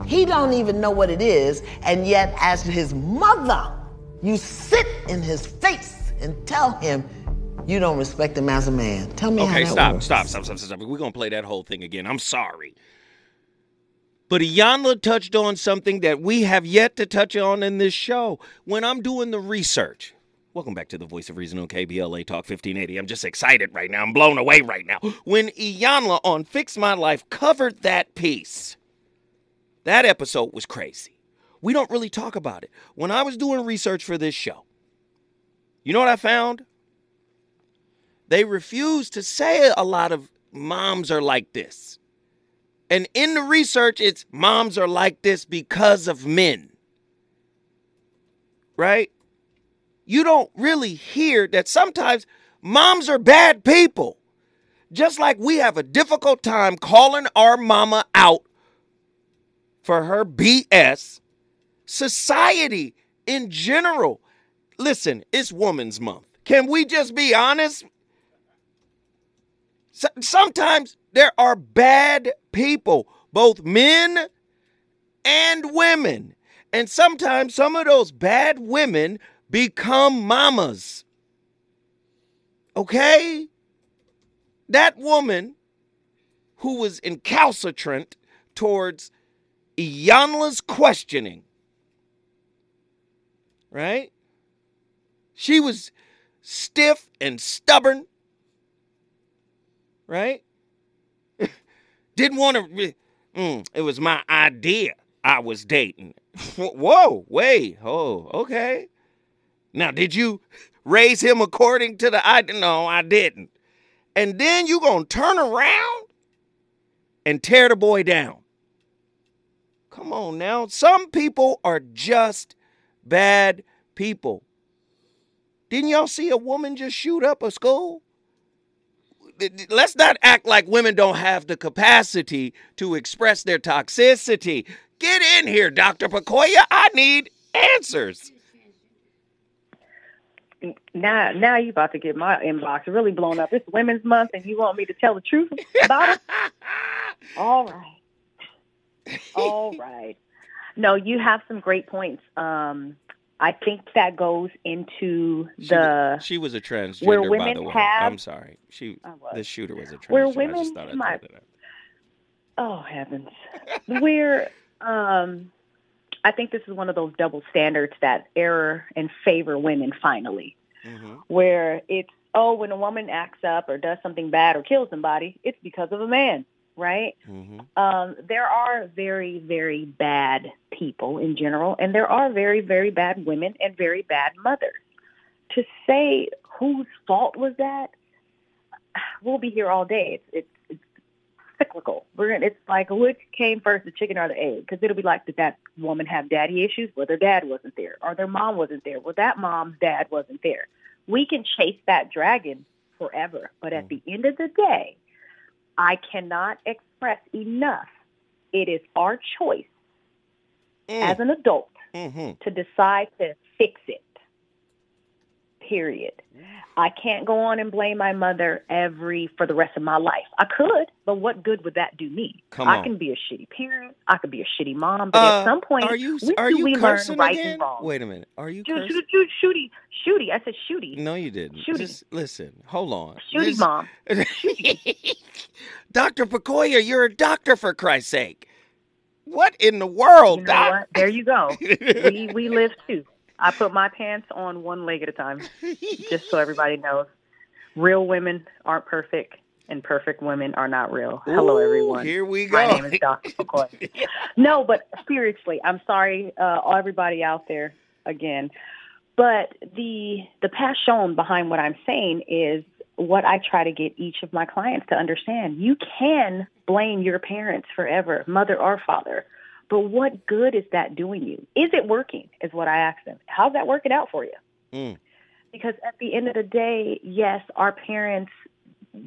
he don't even know what it is, and yet as his mother, you sit in his face and tell him you don't respect him as a man. Tell me how Okay, that stop, works. stop, stop, stop, stop, stop. We're gonna play that whole thing again. I'm sorry. But Iyanla touched on something that we have yet to touch on in this show. When I'm doing the research, welcome back to the Voice of Reason on KBLA Talk 1580. I'm just excited right now. I'm blown away right now. When Iyanla on Fix My Life covered that piece, that episode was crazy. We don't really talk about it. When I was doing research for this show, you know what I found? they refuse to say a lot of moms are like this. And in the research, it's moms are like this because of men. Right? You don't really hear that sometimes moms are bad people. Just like we have a difficult time calling our mama out for her BS, society in general. Listen, it's Woman's Month. Can we just be honest? So- sometimes There are bad people, both men and women. And sometimes some of those bad women become mamas. Okay? That woman who was incalcitrant towards Iyanla's questioning, right? She was stiff and stubborn, right? Didn't want to. Re- mm, it was my idea. I was dating. Whoa, wait, oh, okay. Now, did you raise him according to the I? No, I didn't. And then you gonna turn around and tear the boy down. Come on now. Some people are just bad people. Didn't y'all see a woman just shoot up a school? Let's not act like women don't have the capacity to express their toxicity. Get in here, Dr. Pakoya. I need answers. Now, now you about to get my inbox really blown up. It's Women's Month, and you want me to tell the truth about it? All right, all right. No, you have some great points. Um, I think that goes into She, the she was a transgender, where by women the way. have- I'm sorry. She, I was. the shooter was a transgender. Where I just women thought I'd might- throw that out. Oh heavens. Where um I think this is one of those double standards that error and favor women finally. Mhm. Where it's oh when a woman acts up or does something bad or kills somebody, it's because of a man, right? Mhm. Um, there are very, very bad people in general, and there are very, very bad women and very bad mothers. To say whose fault was that, we'll be here all day. It's it's, it's cyclical. We're in, it's like which came first, the chicken or the egg? Because it'll be like did that woman have daddy issues? Well, their dad wasn't there, or their mom wasn't there. Well, that mom's dad wasn't there. We can chase that dragon forever, but at the end of the day, I cannot express enough. It is our choice Mm. as an adult Mhm. to decide to fix it. Period. I can't go on and blame my mother every for the rest of my life. I could, but what good would that do me? I can be a shitty parent. I could be a shitty mom, but Uh, at some point, are you are you we learn cursing right again? and wrong? Wait a minute. Are you Shoot, cursing? shoot, shoot, shooty, shooty. I said shooty. No, you didn't. Shooty. Just listen. Hold on. Shooty This- mom. Dr. Pakoya, you're a doctor for Christ's sake. What in the world, You know doc? There you go. we we live too. I put my pants on one leg at a time, just so everybody knows. Real women aren't perfect, and perfect women are not real. Hello, Ooh, everyone. Here we go. My name is Dr. McCoy. no, but seriously, I'm sorry, uh, everybody out there again. But the the passion behind what I'm saying is what I try to get each of my clients to understand. You can blame your parents forever, mother or father. But what good is that doing you? Is it working? Is what I ask them. How's that working out for you? Mm. Because at the end of the day, yes, our parents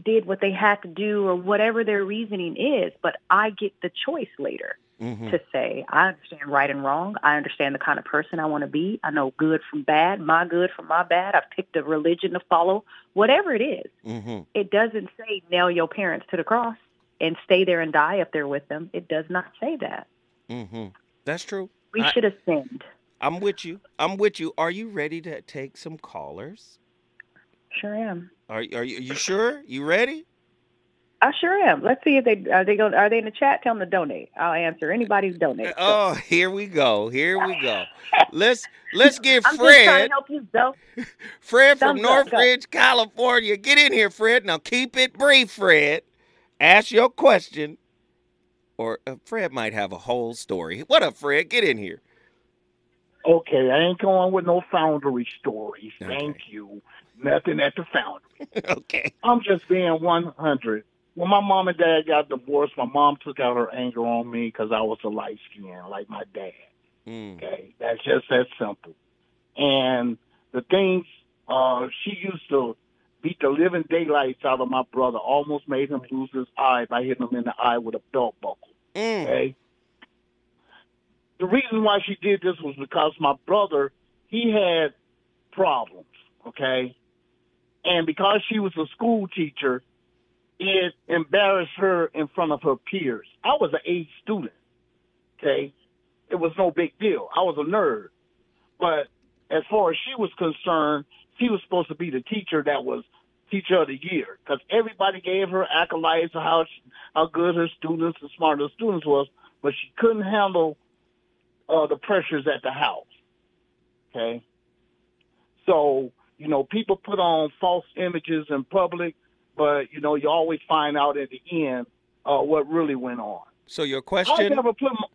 did what they had to do or whatever their reasoning is, but I get the choice later Mhm. to say, I understand right and wrong. I understand the kind of person I want to be. I know good from bad, my good from my bad. I've picked a religion to follow, whatever it is. Mhm. It doesn't say nail your parents to the cross and stay there and die if they're with them. It does not say that. Mhm. That's true. We I- should ascend. I'm with you. I'm with you. Are you ready to take some callers? Sure am. Are are you, you sure? You ready? I sure am. Let's see if they are they going are they in the chat? Tell them to donate. I'll answer anybody who donates. Oh, here we go. Here we go. Let's let's give I'm just trying Fred to help you, though. Fred from Thumbs up. Northridge, California. Get in here, Fred. Now keep it brief, Fred. Ask your question. Or uh, Fred might have a whole story. What up, Fred? Get in here. Okay, I ain't going with no foundry stories. Okay. Thank you. Nothing at the foundry. okay. I'm just being 100. When my mom and dad got divorced, my mom took out her anger on me because I was a light skin like my dad. Mm. Okay, that's just that simple. And the things uh, she used to beat the living daylights out of my brother, almost made him lose his eye by hitting him in the eye with a belt buckle. Mm. Okay. The reason why she did this was because my brother, he had problems. Okay. And because she was a school teacher, it embarrassed her in front of her peers. I was an A student. Okay. It was no big deal. I was a nerd. But as far as she was concerned, she was supposed to be the teacher that was teacher of the year because everybody gave her accolades of how she, how good her students and smart her students was, but she couldn't handle uh, the pressures at the house. Okay, so you know people put on false images in public, but you know you always find out at the end uh, what really went on. So your I question? never put. My,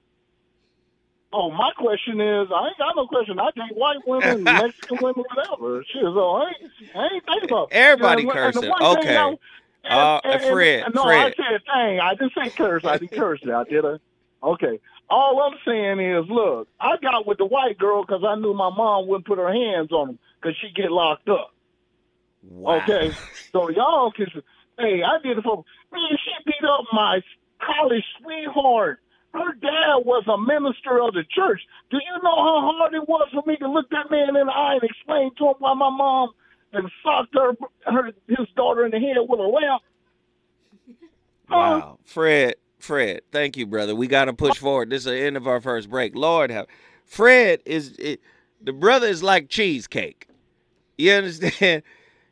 oh, my question is, I ain't got no question. I date white women, Mexican women, whatever. Shit, so I ain't, I ain't thinking about Everybody you know, and cursing. Okay. I- Uh, and- and- Fred, and- no, Fred. I said, dang, I didn't say curse. I didn't curse now, did I? Okay. All I'm saying is, look, I got with the white girl because I knew my mom wouldn't put her hands on him because she'd get locked up. Wow. Okay, so y'all can. Hey, I did it for man. She beat up my college sweetheart. Her dad was a minister of the church. Do you know how hard it was for me to look that man in the eye and explain to him why my mom and socked her, her his daughter in the head with a lamp? Wow. Fred, Fred, thank you, brother. We got to push forward. This is the end of our first break. Lord have. Fred is it, the brother is like cheesecake. You understand?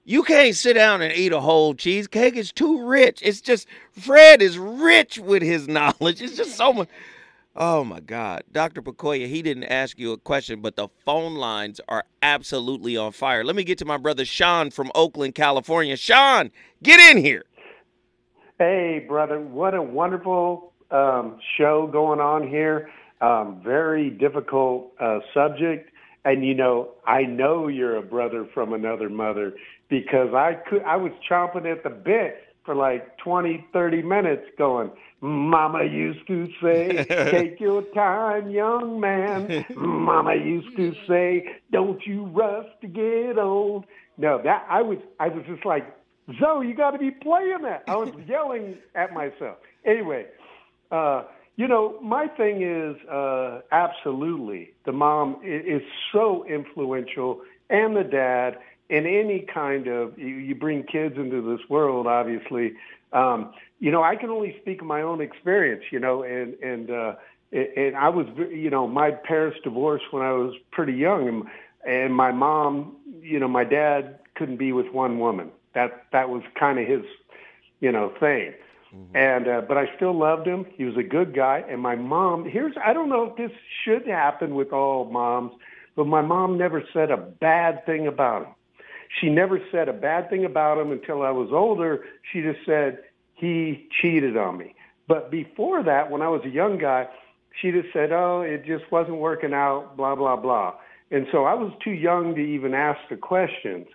You can't sit down and eat a whole cheesecake. It's too rich. It's just Fred is rich with his knowledge. It's just so much. Oh my God, Dr. Pecoya, he didn't ask you a question, but the phone lines are absolutely on fire. Let me get to my brother Sean from Oakland, California. Sean, get in here. Hey, brother, what a wonderful um, show going on here. Um, very difficult uh, subject. And, you know, I know you're a brother from another mother because I could, I was chomping at the bit for like 20, 30 minutes going, Mama used to say, take your time, young man. Mama used to say, don't you rush to get old. No, that I was, I was just like, Zoe, you got to be playing that. I was yelling at myself. Anyway, uh, you know, my thing is uh, absolutely the mom i- is so influential, and the dad, in any kind of you, you bring kids into this world. Obviously, um, you know, I can only speak of my own experience. You know, and and uh, and I was, you know, my parents divorced when I was pretty young, and, and my mom, you know, my dad couldn't be with one woman. That that was kind of his, you know, thing. And uh, but I still loved him. He was a good guy. And my mom, here's I don't know if this should happen with all moms, but my mom never said a bad thing about him. She never said a bad thing about him until I was older. She just said he cheated on me. But before that, when I was a young guy, she just said, "Oh, it just wasn't working out." Blah blah blah. And so I was too young to even ask the questions.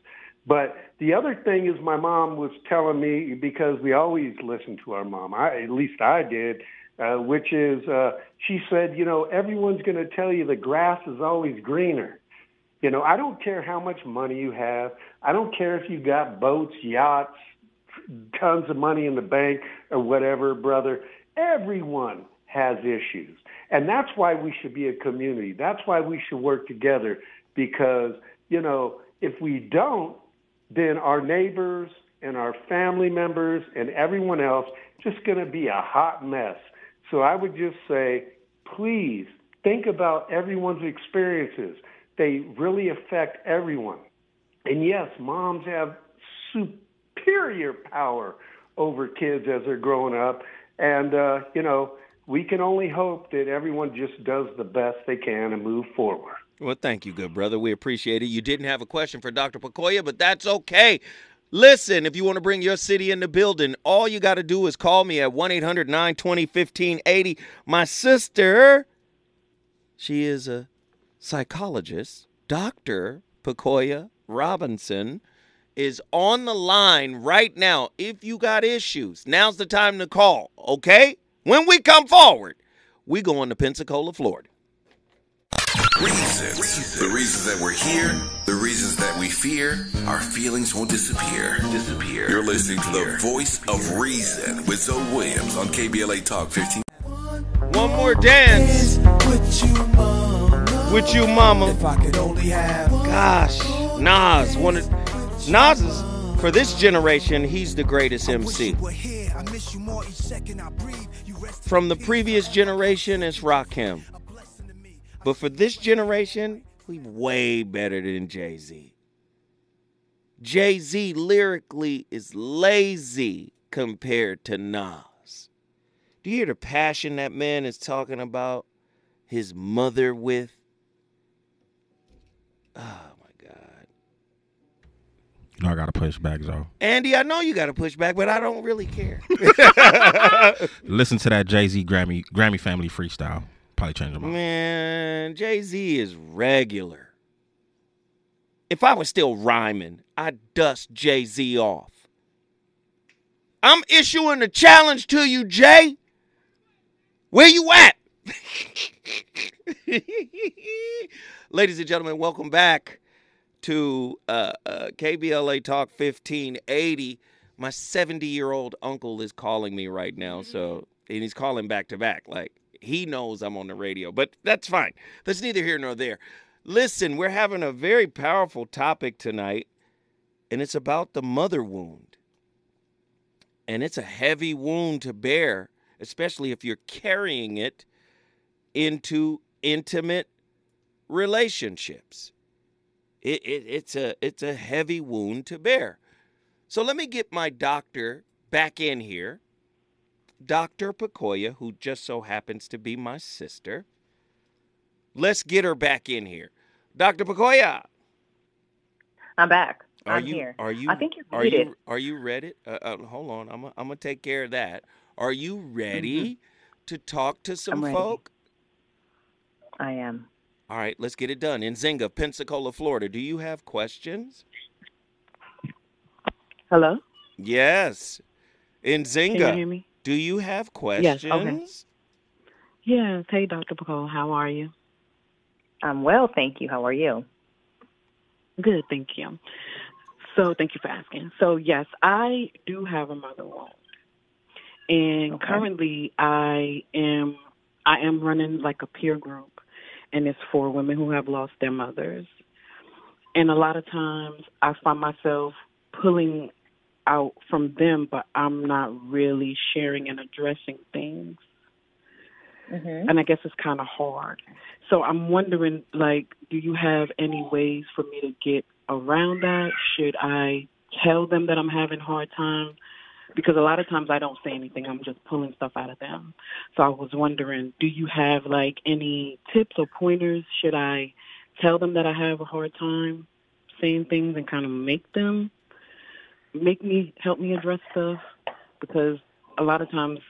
But the other thing is, my mom was telling me because we always listen to our mom. I, at least I did, uh, which is uh, she said, you know, everyone's going to tell you the grass is always greener. You know, I don't care how much money you have. I don't care if you got boats, yachts, tons of money in the bank or whatever, brother. Everyone has issues. And that's why we should be a community. That's why we should work together because, you know, if we don't, then our neighbors and our family members and everyone else just going to be a hot mess. So I would just say, please think about everyone's experiences. They really affect everyone. And yes, moms have superior power over kids as they're growing up. And, uh, you know, we can only hope that everyone just does the best they can and move forward. Well, thank you, good brother. We appreciate it. You didn't have a question for Dr. Pecoya, but that's okay. Listen, if you want to bring your city in the building, all you got to do is call me at 1 800 920 1580. My sister, she is a psychologist, Dr. Pecoya Robinson, is on the line right now. If you got issues, now's the time to call, okay? When we come forward, we going to Pensacola, Florida. Reasons. The reasons that we're here, the reasons that we fear, our feelings won't disappear. Disappear. You're listening to the voice of reason with Zoe Williams on KBLA Talk 15. One more dance with you, mama. with you, mama. If I could only have Gosh, Nas, one of Nas is For this generation, he's the greatest MC. From the previous generation, it's Rakim. But for this generation, we way better than Jay Z. Jay Z lyrically is lazy compared to Nas. Do you hear the passion that man is talking about his mother with? Oh my God. No, I gotta push back, Zoe. Andy, I know you got to push back, but I don't really care. Listen to that Jay Z Grammy Grammy Family freestyle. Probably change them. Man, Jay Z is regular. If I was still rhyming, I'd dust Jay Z off. I'm issuing a challenge to you, Jay. Where you at? Ladies and gentlemen, welcome back to uh, uh, KBLA Talk 1580. My 70 year old uncle is calling me right now, so and he's calling back to back. Like he knows I'm on the radio, but that's fine. That's neither here nor there. Listen, we're having a very powerful topic tonight, and it's about the mother wound. And it's a heavy wound to bear, especially if you're carrying it into intimate relationships. It, it, it's a it's a heavy wound to bear. So let me get my doctor back in here. Dr. Pakoya, who just so happens to be my sister. Let's get her back in here. Dr. Pakoya. I'm back. Are I'm you here. are you I think you're are muted. you are you ready? Uh, uh, hold on. I'm I'm gonna take care of that. Are you ready to talk to some Mm-hmm. folk? I am. All right, let's get it done. Nzinga, Pensacola, Florida. Do you have questions? Hello? Yes. Nzinga. Can you hear me? Do you have questions? Yes, questions? okay. Yes. Hey, Dr. Pacole, how are you? I'm well, thank you. How are you? Good, thank you. So, thank you for asking. So, yes, I do have a mother wound, and Okay. currently I am I am running like a peer group, and it's for women who have lost their mothers. And a lot of times I find myself pulling out from them, but I'm not really sharing and addressing things. Mm-hmm. and I guess it's kind of hard. So I'm wondering, like, do you have any ways for me to get around that? Should I tell them that I'm having a hard time? Because a lot of times I don't say anything. I'm just pulling stuff out of them. So I was wondering, do you have like any tips or pointers? Should I tell them that I have a hard time saying things and kind of make them make me help me address stuff? Because a lot of times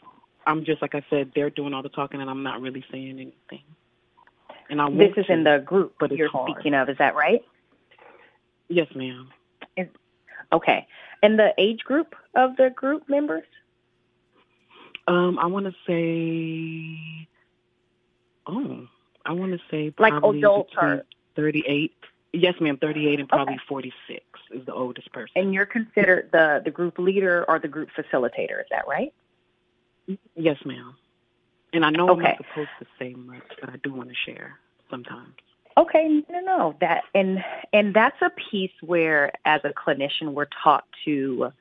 I'm just like I said, they're doing all the talking and I'm not really saying anything. And I want This is in the group but you're hard. speaking of, is that right? Yes, ma'am. Okay. And the age group of the group members? Um, I want to say, oh, I want to say Like probably adults are- 38. Yes, ma'am, 38 and probably Okay. 46 is the oldest person. And you're considered the, the group leader or the group facilitator, is that right? Yes, ma'am. And I know I'm not supposed to say much, but I do want to share sometimes. Okay, no, no, that and and that's a piece where, as a clinician, we're taught to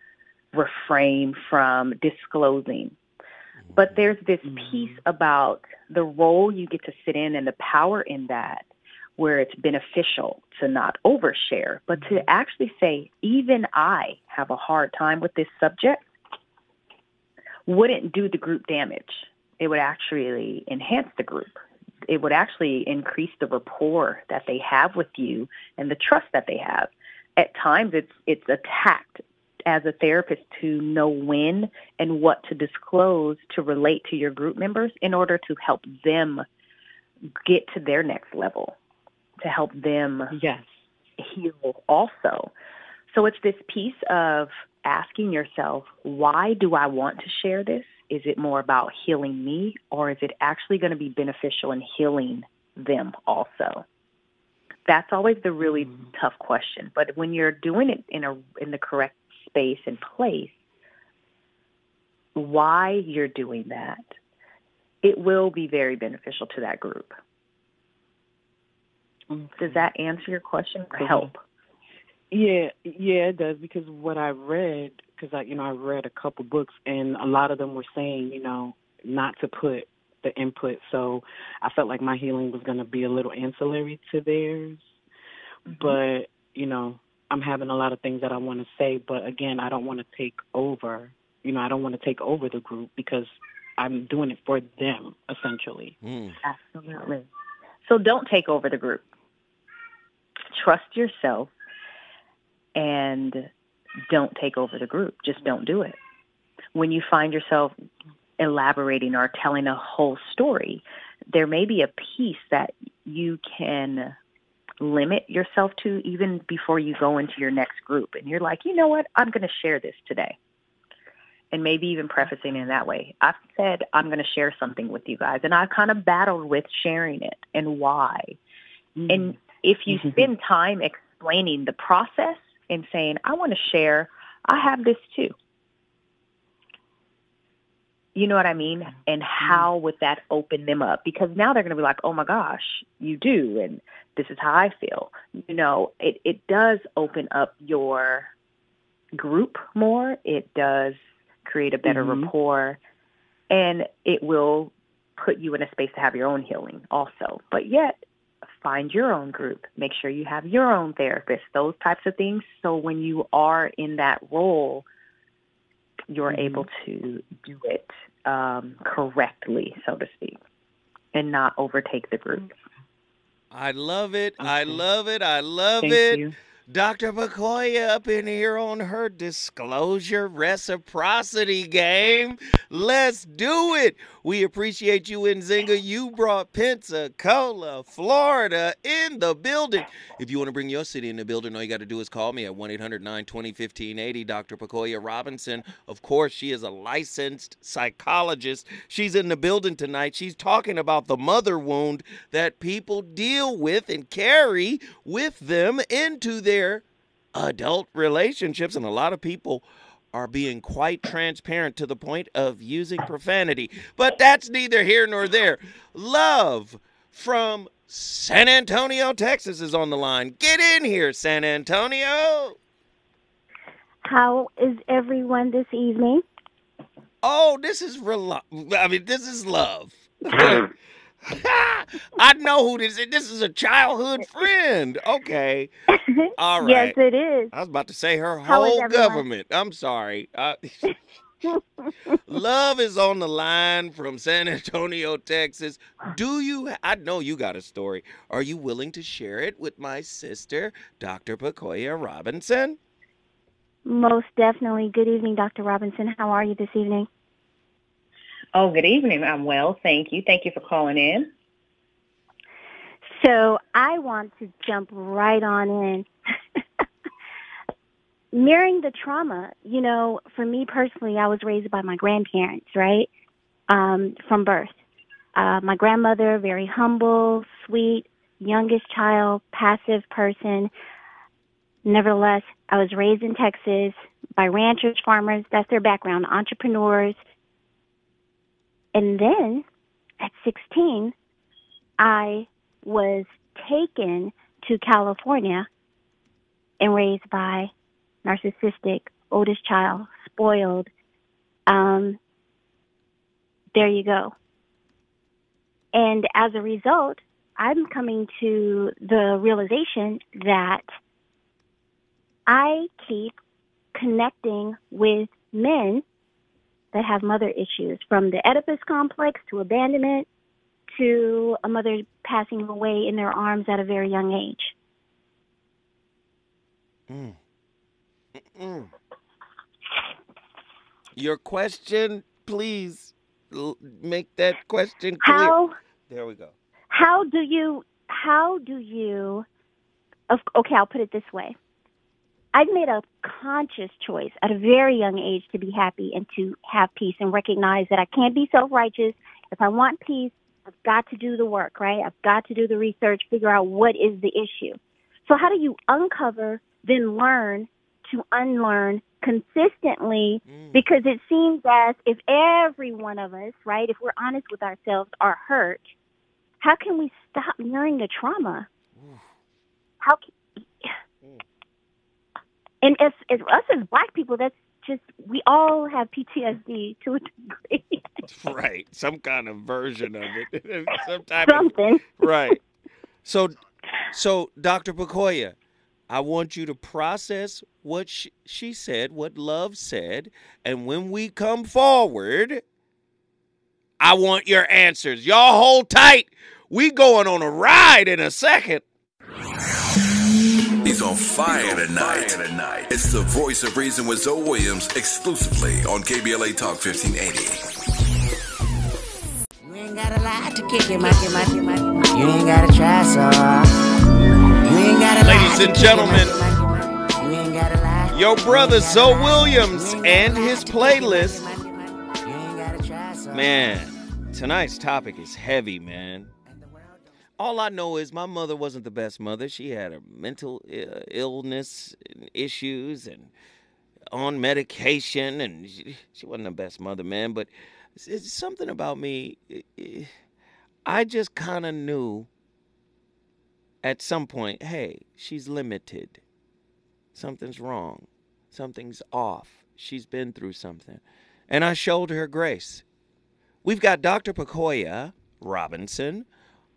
refrain from disclosing. But there's this mm-hmm. piece about the role you get to sit in and the power in that, where it's beneficial to not overshare, but to mm-hmm. actually say, even I have a hard time with this subject, wouldn't do the group damage. It would actually enhance the group it would actually increase the rapport that they have with you and the trust that they have. At times, it's it's a tact as a therapist to know when and what to disclose to relate to your group members in order to help them get to their next level, to help them yes. heal also. So it's this piece of asking yourself, why do I want to share this? Is it more about healing me or is it actually going to be beneficial in healing them also? That's always the really mm. tough question. But when you're doing it in a in the correct space and place, why you're doing that, it will be very beneficial to that group. Does that answer your question or help? Yeah, yeah, it does because what I read, because I, you know, I read a couple books and a lot of them were saying, you know, not to put the input. So I felt like my healing was going to be a little ancillary to theirs. Mm-hmm. But you know, I'm having a lot of things that I want to say, but again, I don't want to take over. You know, I don't want to take over the group because I'm doing it for them essentially. Mm. Absolutely. So don't take over the group. Trust yourself and don't take over the group. Just don't do it. When you find yourself elaborating or telling a whole story, there may be a piece that you can limit yourself to even before you go into your next group. And you're like, you know what? I'm going to share this today. And maybe even prefacing in that way. I've said I'm going to share something with you guys, and I've kind of battled with sharing it and why. Mm-hmm. And if you mm-hmm. spend time explaining the process and saying, I want to share, I have this too. You know what I mean? And how would that open them up? Because now they're going to be like, oh my gosh, you do. And this is how I feel. You know, it, it does open up your group more. It does create a better Mhm. rapport. And it will put you in a space to have your own healing also. But yet, find your own group. Make sure you have your own therapist, those types of things. So when you are in that role, you're able to do it um, correctly, so to speak, and not overtake the group. I love it. I love it. I love Thank it. you. Dr. McCoya up in here on her disclosure reciprocity game. Let's do it. We appreciate you, Nzinga. You brought Pensacola, Florida in the building. If you want to bring your city in the building, all you got to do is call me at 1 800 920 1580. Dr. Pacoya Robinson, of course, she is a licensed psychologist. She's in the building tonight. She's talking about the mother wound that people deal with and carry with them into their adult relationships. And a lot of people are being quite transparent to the point of using profanity. But that's neither here nor there. Love from San Antonio, Texas is on the line. Get in here, San Antonio. How is everyone this evening? Oh, this is rel- I mean, this is love. I know who this is. This is a childhood friend. Okay. All right. Yes, it is. I was about to say her How is whole everyone? government. I'm sorry. Uh, Love is on the line from San Antonio, Texas. Do you? I know you got a story. Are you willing to share it with my sister, Dr. Pacoya Robinson? Most definitely. Good evening, Dr. Robinson. How are you this evening? Oh, good evening. I'm well, thank you. Thank you for calling in. So I want to jump right on in. Mirroring the trauma, you know, for me personally, I was raised by my grandparents, right? Um, from birth. Uh, my grandmother, very humble, sweet, youngest child, passive person. Nevertheless, I was raised in Texas by ranchers, farmers. That's their background, entrepreneurs. And then at 16, I was taken to California and raised by narcissistic, oldest child, spoiled. Um, there you go. And as a result, I'm coming to the realization that I keep connecting with men that have mother issues, from the Oedipus complex to abandonment to a mother passing away in their arms at a very young age. Mm. Mm-mm. Your question, please l- make that question clear. How There we go. how do you how do you of- okay i'll put it this way i've made a conscious choice at a very young age to be happy and to have peace and recognize that i can't be self-righteous. If i want peace i've got to do the work right? I've got to do the research figure out what is the issue. So how do you uncover then learn to unlearn consistently? Mm. Because it seems as if every one of us right if we're honest with ourselves are hurt how can we stop mirroring the trauma? How can, and as, as us as black people, that's just we all have PTSD to a degree. right. Some kind of version of it. Some type of- Something. right. So, so Dr. Pakoya, I want you to process what she, she said, what love said, and when we come forward, I want your answers. Y'all hold tight. We going on a ride in a second. He's on fire tonight. It's the voice of reason with Zoe Williams exclusively on KBLA Talk 1580. You ain't got a lot to kick it, Mikey, Mikey, Mikey. You ain't gotta try so hard. You ain't gotta Ladies and to kick it, gentlemen, gotta lie. Your brother Zoe Williams and his playlist. You ain't gotta try so Man, tonight's topic is heavy, man. All I know is my mother wasn't the best mother. She had a mental uh, illness and issues and on medication, and she, she wasn't the best mother, man. But it's, it's something about me. I just kind of knew at some point, hey, she's limited. Something's wrong. Something's off. She's been through something. And I showed her grace. We've got Dr. Pakoya Robinson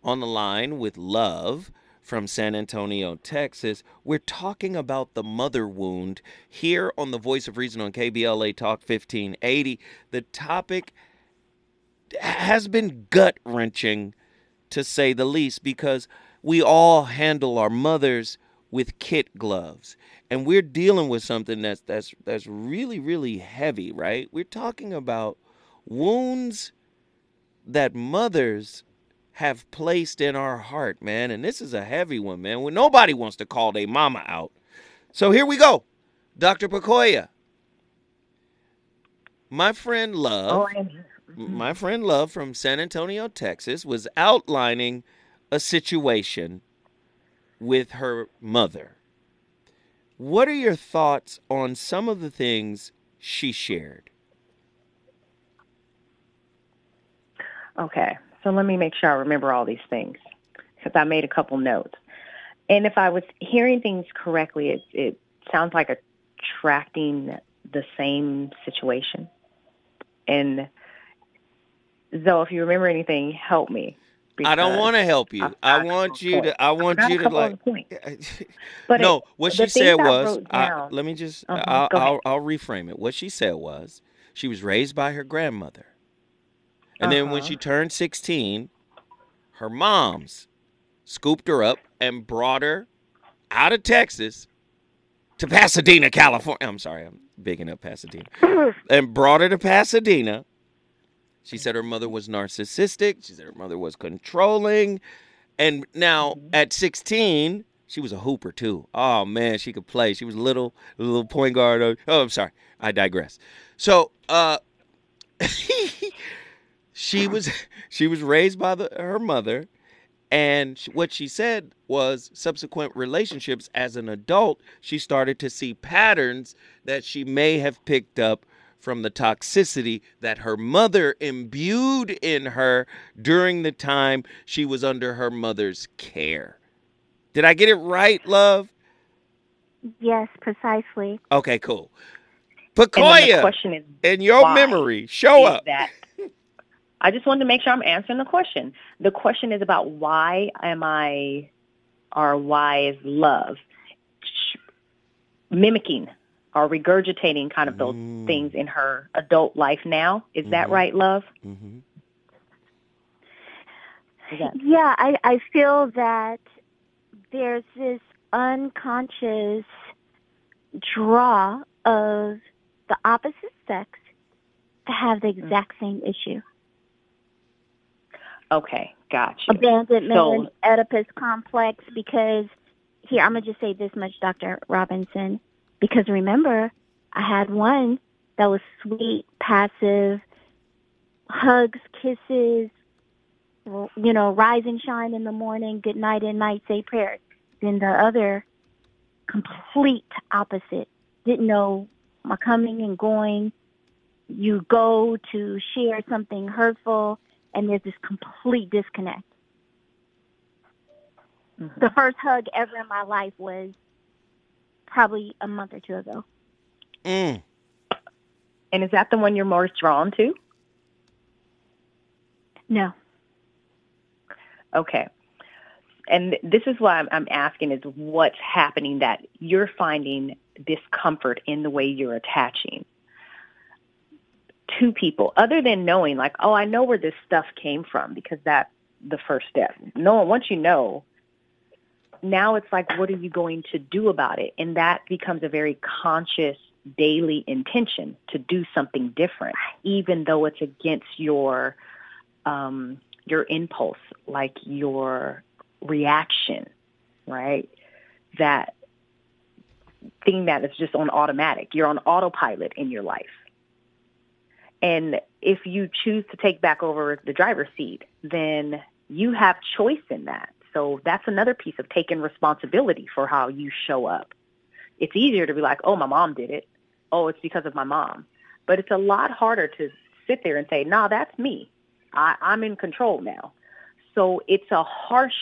on the line with Love from San Antonio, Texas. We're talking about the mother wound here on the Voice of Reason on KBLA Talk 1580. The topic has been gut wrenching to say the least because we all handle our mothers with kit gloves and we're dealing with something that's that's that's really really heavy right we're talking about wounds that mothers have placed in our heart man and this is a heavy one man. When nobody wants to call their mama out. So here we go. Dr pakoya. My friend love Oh, my friend Love from San Antonio, Texas, was outlining a situation with her mother. What are your thoughts on some of the things she shared? Okay, so let me make sure I remember all these things because I made a couple notes. And if I was hearing things correctly, it, it sounds like attracting the same situation. And Zoe, if you remember anything, help me. I don't want to help you. I I, want you to. I want you to like. But no, it- what she said was. I- down- let me just. Uh-huh, I'll. I'll, I'll reframe it. What she said was, she was raised by her grandmother, and then when Uh-huh. she turned sixteen, her mom's scooped her up and brought her out of Texas to Pasadena, California. I'm sorry, I'm bigging up Pasadena. and brought her to Pasadena. She said her mother was narcissistic. She said her mother was controlling. And now at 16, she was a hooper too. Oh man, she could play. She was little, a little point guard. Oh, I'm sorry. I digress. So, uh she was she was raised by the, her mother and what she said was subsequent relationships as an adult she started to see patterns that she may have picked up from the toxicity that her mother imbued in her during the time she was under her mother's care. Did i get it right love? Yes, precisely. okay cool. And the question is, in your memory show up. That I just wanted to make sure I'm answering the question. The question is about why am I, or why is love mimicking or regurgitating kind of those Mm. things in her adult life now? Is that Mhm. right, love? mm-hmm. That- Yeah, I, I feel that there's this unconscious draw of the opposite sex to have the exact same issue. Okay, gotcha. Abandonment, So- Oedipus complex, because here, I'm going to just say this much, Dr. Robinson, because remember, I had one that was sweet, passive, hugs, kisses, you know, rise and shine in the morning, good night and night, say prayers. Then the other, complete opposite, didn't know my coming and going. You go to share something hurtful, and there's this complete disconnect. The first hug ever in my life was probably a month or two ago. Mm. And is that the one you're most drawn to? No. Okay. And this is why I'm, I'm asking is what's happening that you're finding discomfort in the way you're attaching to people other than knowing like, oh, I know where this stuff came from because that's the first step. No, once you know, now it's like, what are you going to do about it? And that becomes a very conscious daily intention to do something different, even though it's against your um, your impulse, like your reaction, right? That thing that is just on automatic. You're on autopilot in your life. And if you choose to take back over the driver's seat, then you have choice in that. So that's another piece of taking responsibility for how you show up. It's easier to be like, oh, my mom did it. Oh, it's because of my mom. But it's a lot harder to sit there and say, no, that's me. I, I'm in control now. So it's a harsh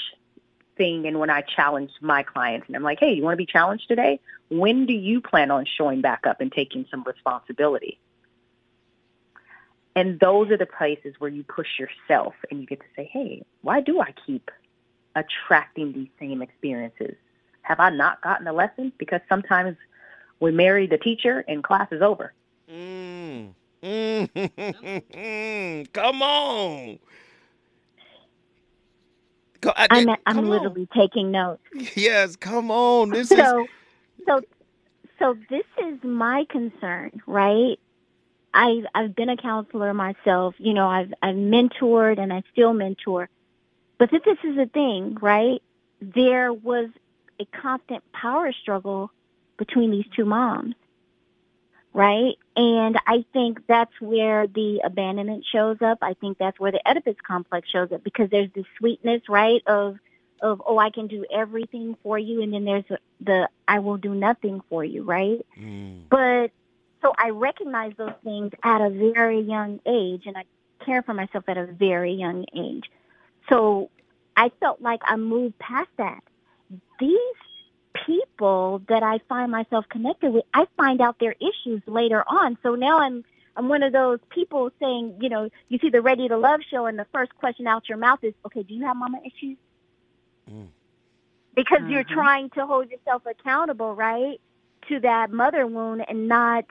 thing. And when I challenge my clients and I'm like, hey, you want to be challenged today? When do you plan on showing back up and taking some responsibility? And those are the places where you push yourself and you get to say, hey, why do I keep attracting these same experiences? Have I not gotten a lesson? Because sometimes we marry the teacher and class is over. Mm. Mm. Come on. Go, I, I'm I'm literally taking notes. Yes, come on. This so is so so this is my concern, right? I've I've been a counselor myself. You know, I've I've mentored and I still mentor. But this is the thing, right? There was a constant power struggle between these two moms, right? And I think that's where the abandonment shows up. I think that's where the Oedipus complex shows up because there's the sweetness, right, of of oh I can do everything for you, and then there's the I will do nothing for you, right? Mm. But so I recognize those things at a very young age, and I care for myself at a very young age. So I felt like I moved past that. These people that I find myself connected with, I find out their issues later on. So now I'm I'm one of those people saying, you know, you see the Ready to Love show, and the first question out your mouth is, "Okay, do you have mama issues?" Because you're Mhm. trying to hold yourself accountable, right, to that mother wound, and not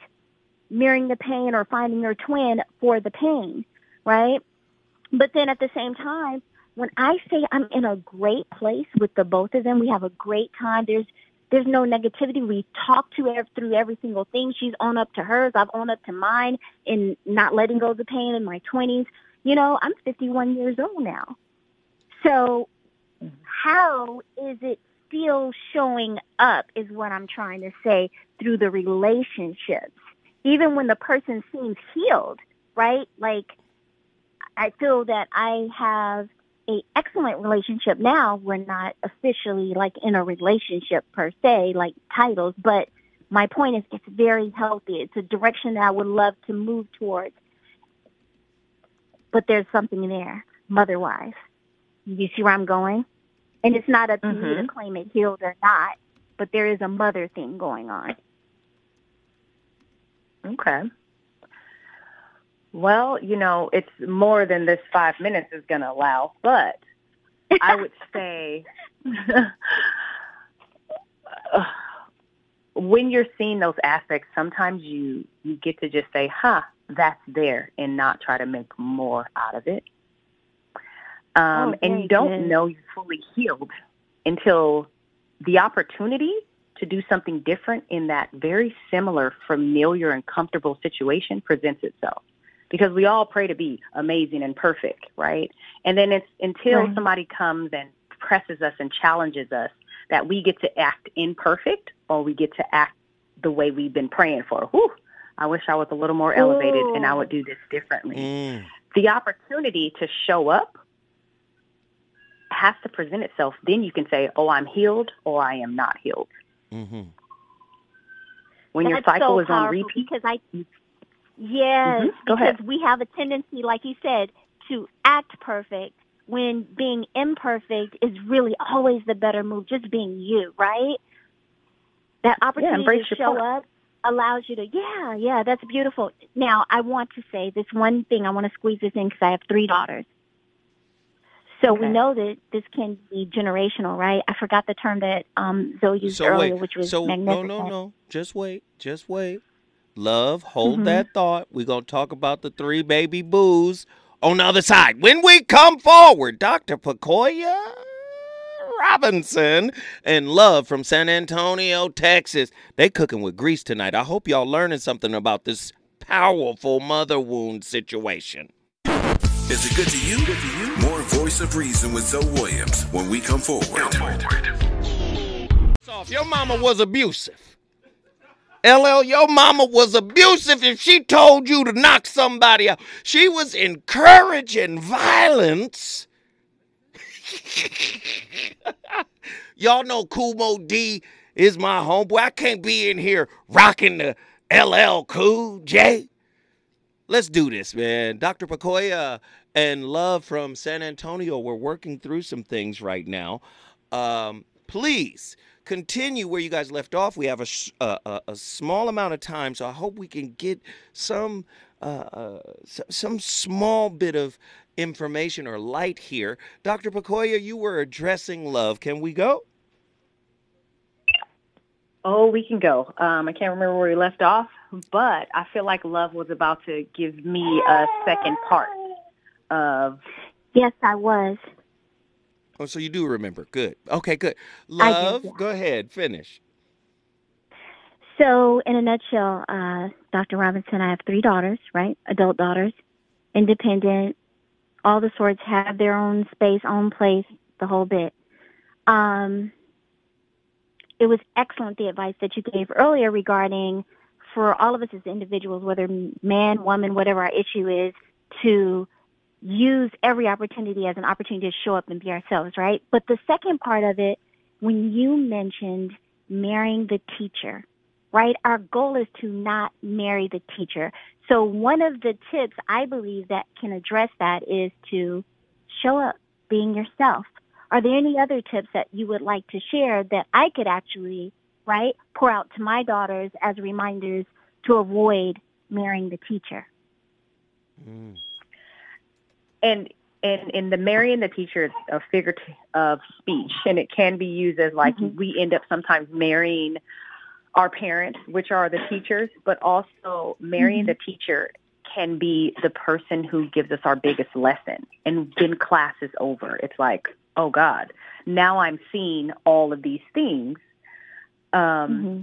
mirroring the pain or finding your twin for the pain, right? But then at the same time, when I say I'm in a great place with the both of them, we have a great time. There's there's no negativity. We talk to her through every single thing. She's on up to hers. I've owned up to mine in not letting go of the pain in my 20s. You know, I'm 51 years old now. So how is it still showing up is what I'm trying to say through the relationships. Even when the person seems healed, right? Like I feel that I have a excellent relationship now. We're not officially like in a relationship per se, like titles, but my point is it's very healthy. It's a direction that I would love to move towards. But there's something there, mother wise. You see where I'm going? And it's not up to me to Mhm. claim it healed or not, but there is a mother thing going on. Okay. Well, you know, it's more than this five minutes is going to allow, but I would say when you're seeing those aspects, sometimes you you get to just say, "Huh, that's there," and not try to make more out of it. Um, Oh, and you don't know you're fully healed until the opportunity to do something different in that very similar, familiar, and comfortable situation presents itself. Because we all pray to be amazing and perfect, right? And then it's until Right. somebody comes and presses us and challenges us that we get to act imperfect or we get to act the way we've been praying for. Whew, I wish I was a little more elevated and I would do this differently. Mm. The opportunity to show up has to present itself. Then you can say, oh, I'm healed or I am not healed. Mm-hmm. When your cycle so is on repeat, because I yes, Mhm. Go because ahead. we have a tendency, like you said, to act perfect when being imperfect is really always the better move. Just being you, right? That opportunity embrace to show part. up allows you to, yeah, yeah, that's beautiful. Now, I want to say this one thing. I want to squeeze this in because I have three daughters. So we know that this can be generational, right? I forgot the term that um, Zoe used So earlier, wait, which was so no, magnificent. no, no. Just wait, just wait. Love, hold Mhm. that thought. We're gonna talk about the three baby boos on the other side. When we come forward, Dr. Pacoya Robinson and Love from San Antonio, Texas. They cooking with grease tonight. I hope y'all learning something about this powerful mother wound situation. Is it good to you? Good to you? More Voice of Reason with Zoe Williams when we come forward. off. Your mama was abusive. LL, your mama was abusive if she told you to knock somebody out. She was encouraging violence. Y'all know Kool Moe Dee is my homeboy. I can't be in here rocking the LL Cool J. Let's do this, man. Dr. Pacoya and Love from San Antonio, we're working through some things right now. Um, please continue where you guys left off. We have a, sh- a, a, small amount of time, so I hope we can get some uh, uh, some small bit of information or light here. Dr. Pacoya, you were addressing love. Can we go? Oh, we can go. Um, I can't remember where we left off, but I feel like love was about to give me a second part of. Yes, I was. Oh, so you do remember. Good. Okay, good. I do, Love, yeah. go ahead. Finish. So, in a nutshell, uh, Dr. Robinson, I have three daughters, right? Adult daughters, independent, all the sorts, have their own space, own place, the whole bit. Um, it was excellent the advice that you gave earlier regarding for all of us as individuals, whether man, woman, whatever our issue is, to use every opportunity as an opportunity to show up and be ourselves, right? But the second part of it, when you mentioned marrying the teacher, right? Our goal is to not marry the teacher. So one of the tips I believe that can address that is to show up being yourself. Are there any other tips that you would like to share that I could actually, right, pour out to my daughters as reminders to avoid marrying the teacher? Mm. And and in the marrying the teacher is a figure t- of speech and it can be used as like mm-hmm. we end up sometimes marrying our parents which are the teachers but also marrying mm-hmm. the teacher can be the person who gives us our biggest lesson. And then class is over. It's like oh god now i'm seeing all of these things um mm-hmm.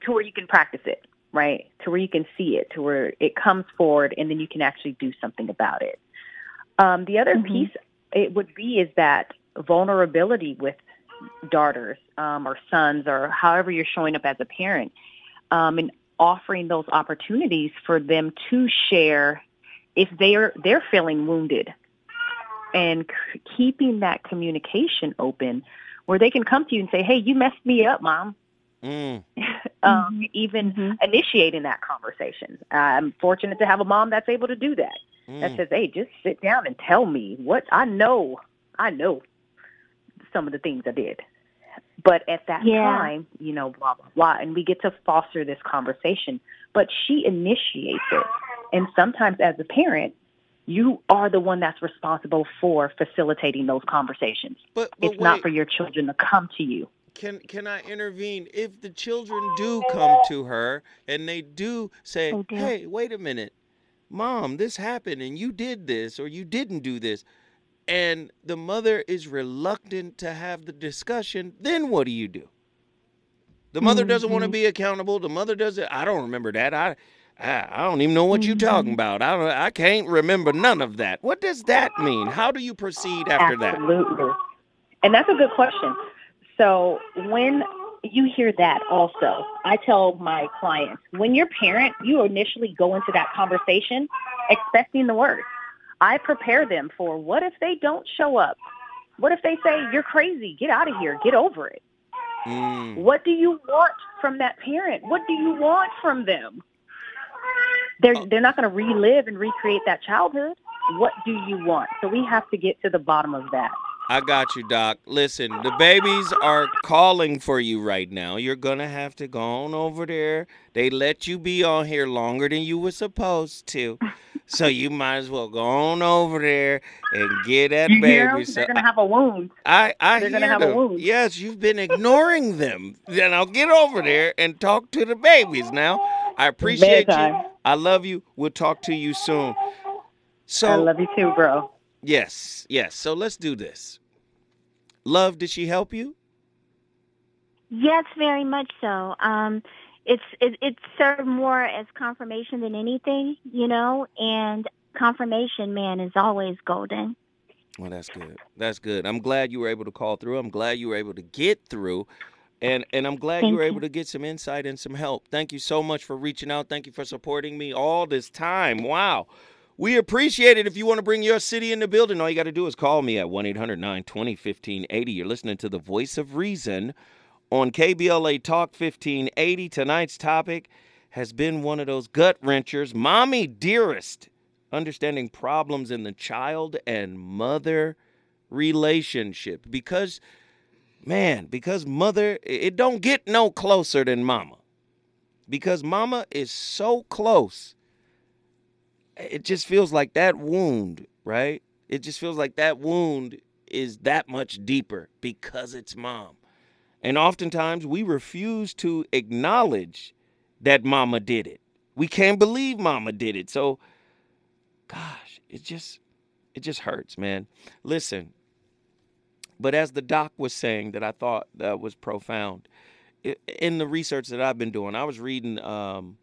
to where you can practice it right? To where you can see it to where it comes forward and then you can actually do something about it um, the other piece it would be is that vulnerability with daughters um, or sons or however you're showing up as a parent um, and offering those opportunities for them to share if they're they're feeling wounded and c- keeping that communication open where they can come to you and say hey you messed me up mom Mm. um, even initiating that conversation. I'm fortunate to have a mom that's able to do that. That Mm. says, "Hey, just sit down and tell me what I know. I know some of the things I did." But at that Yeah. time, you know, blah blah blah, and we get to foster this conversation. But she initiates it, and sometimes as a parent, you are the one that's responsible for facilitating those conversations. But, but it's not for your children to come to you. Can can I intervene if the children do come to her and they do say, "Hey, wait a minute. Mom, this happened and you did this or you didn't do this." And the mother is reluctant to have the discussion, then what do you do? The mother doesn't want to mm-hmm. be accountable. The mother doesn't I don't remember that. I I, I don't even know what you're talking mm-hmm. about. I don't I can't remember none of that. What does that mean? How do you proceed after that? Absolutely. And that's a good question. So when you hear that also, I tell my clients, when you're parent, you initially go into that conversation expecting the worst. I prepare them for what if they don't show up? What if they say, you're crazy, get out of here, get over it? Mm. What do you want from that parent? What do you want from them? They're they're not going to relive and recreate that childhood. What do you want? So we have to get to the bottom of that. I got you, Doc. Listen, the babies are calling for you right now. You're gonna have to go on over there. They let you be on here longer than you were supposed to. So you might as well go on over there and get that You baby. So They're gonna have a wound. I, I They're hear gonna have a them. wound. Yes, you've been ignoring them. Then I'll get over there and talk to the babies now. I appreciate you. I love you. We'll talk to you soon. So I love you too, bro. Yes, yes. So let's do this. Love, did she help you? Yes, very much so. Um, it's it, it served more as confirmation than anything, you know. And confirmation, man, is always golden. Well, that's good. That's good. I'm glad you were able to call through. I'm glad you were able to get through. And and I'm glad you were you. able to get some insight and some help. Thank you so much for reaching out. Thank you for supporting me all this time. Wow. We appreciate it. If you want to bring your city in the building, all you got to do is call me at 1 800 920 1580. You're listening to the voice of reason on KBLA Talk 1580. Tonight's topic has been one of those gut wrenchers. Mommy dearest, understanding problems in the child and mother relationship. Because, man, because mother, it don't get no closer than mama. Because mama is so close it just feels like that wound, right? It just feels like that wound is that much deeper because it's mom. And oftentimes we refuse to acknowledge that mama did it. We can't believe mama did it. So gosh, it just it just hurts, man. Listen. But as the doc was saying that I thought that was profound, in the research that I've been doing, I was reading um,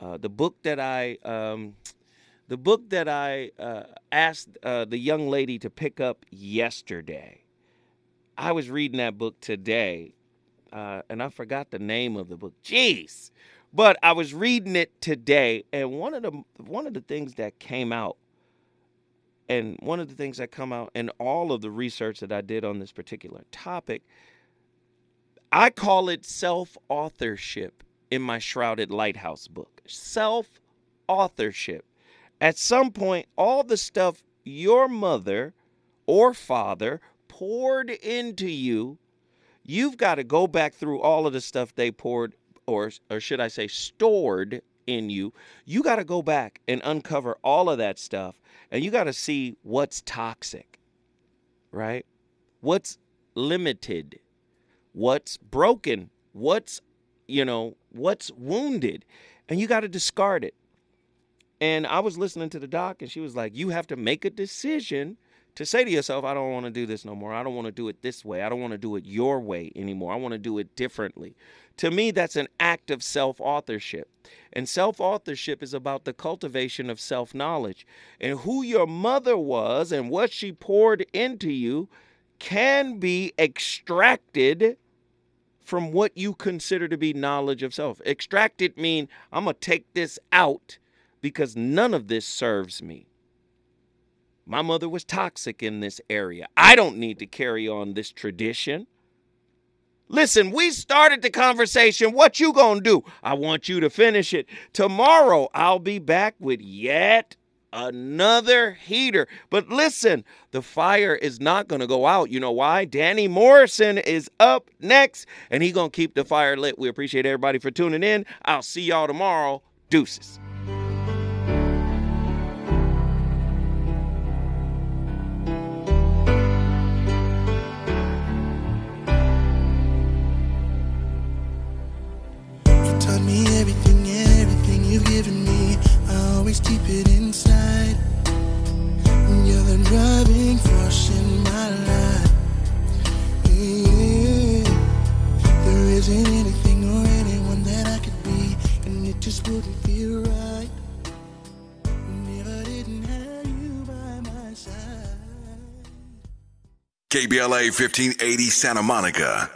uh, the book that I um, the book that I uh, asked uh, the young lady to pick up yesterday. I was reading that book today, uh, and I forgot the name of the book. Jeez, but I was reading it today, and one of the one of the things that came out, and one of the things that come out in all of the research that I did on this particular topic, I call it self authorship in my Shrouded Lighthouse book. Self authorship. At some point, all the stuff your mother or father poured into you, you've got to go back through all of the stuff they poured, or, or should I say, stored in you. You got to go back and uncover all of that stuff, and you got to see what's toxic, right? What's limited, what's broken, what's, you know, what's wounded, and you got to discard it. And I was listening to the doc, and she was like, You have to make a decision to say to yourself, I don't want to do this no more. I don't want to do it this way. I don't want to do it your way anymore. I want to do it differently. To me, that's an act of self authorship. And self authorship is about the cultivation of self knowledge. And who your mother was and what she poured into you can be extracted from what you consider to be knowledge of self. Extracted mean I'm going to take this out because none of this serves me. My mother was toxic in this area. I don't need to carry on this tradition. Listen, we started the conversation. What you going to do? I want you to finish it. Tomorrow I'll be back with yet another heater. But listen, the fire is not going to go out. You know why? Danny Morrison is up next and he going to keep the fire lit. We appreciate everybody for tuning in. I'll see y'all tomorrow. Deuces. Always keep it inside. You're the driving force in my life. Yeah. There isn't anything or anyone that I could be, and it just wouldn't feel right. If didn't have you by my side. KBLA 1580 Santa Monica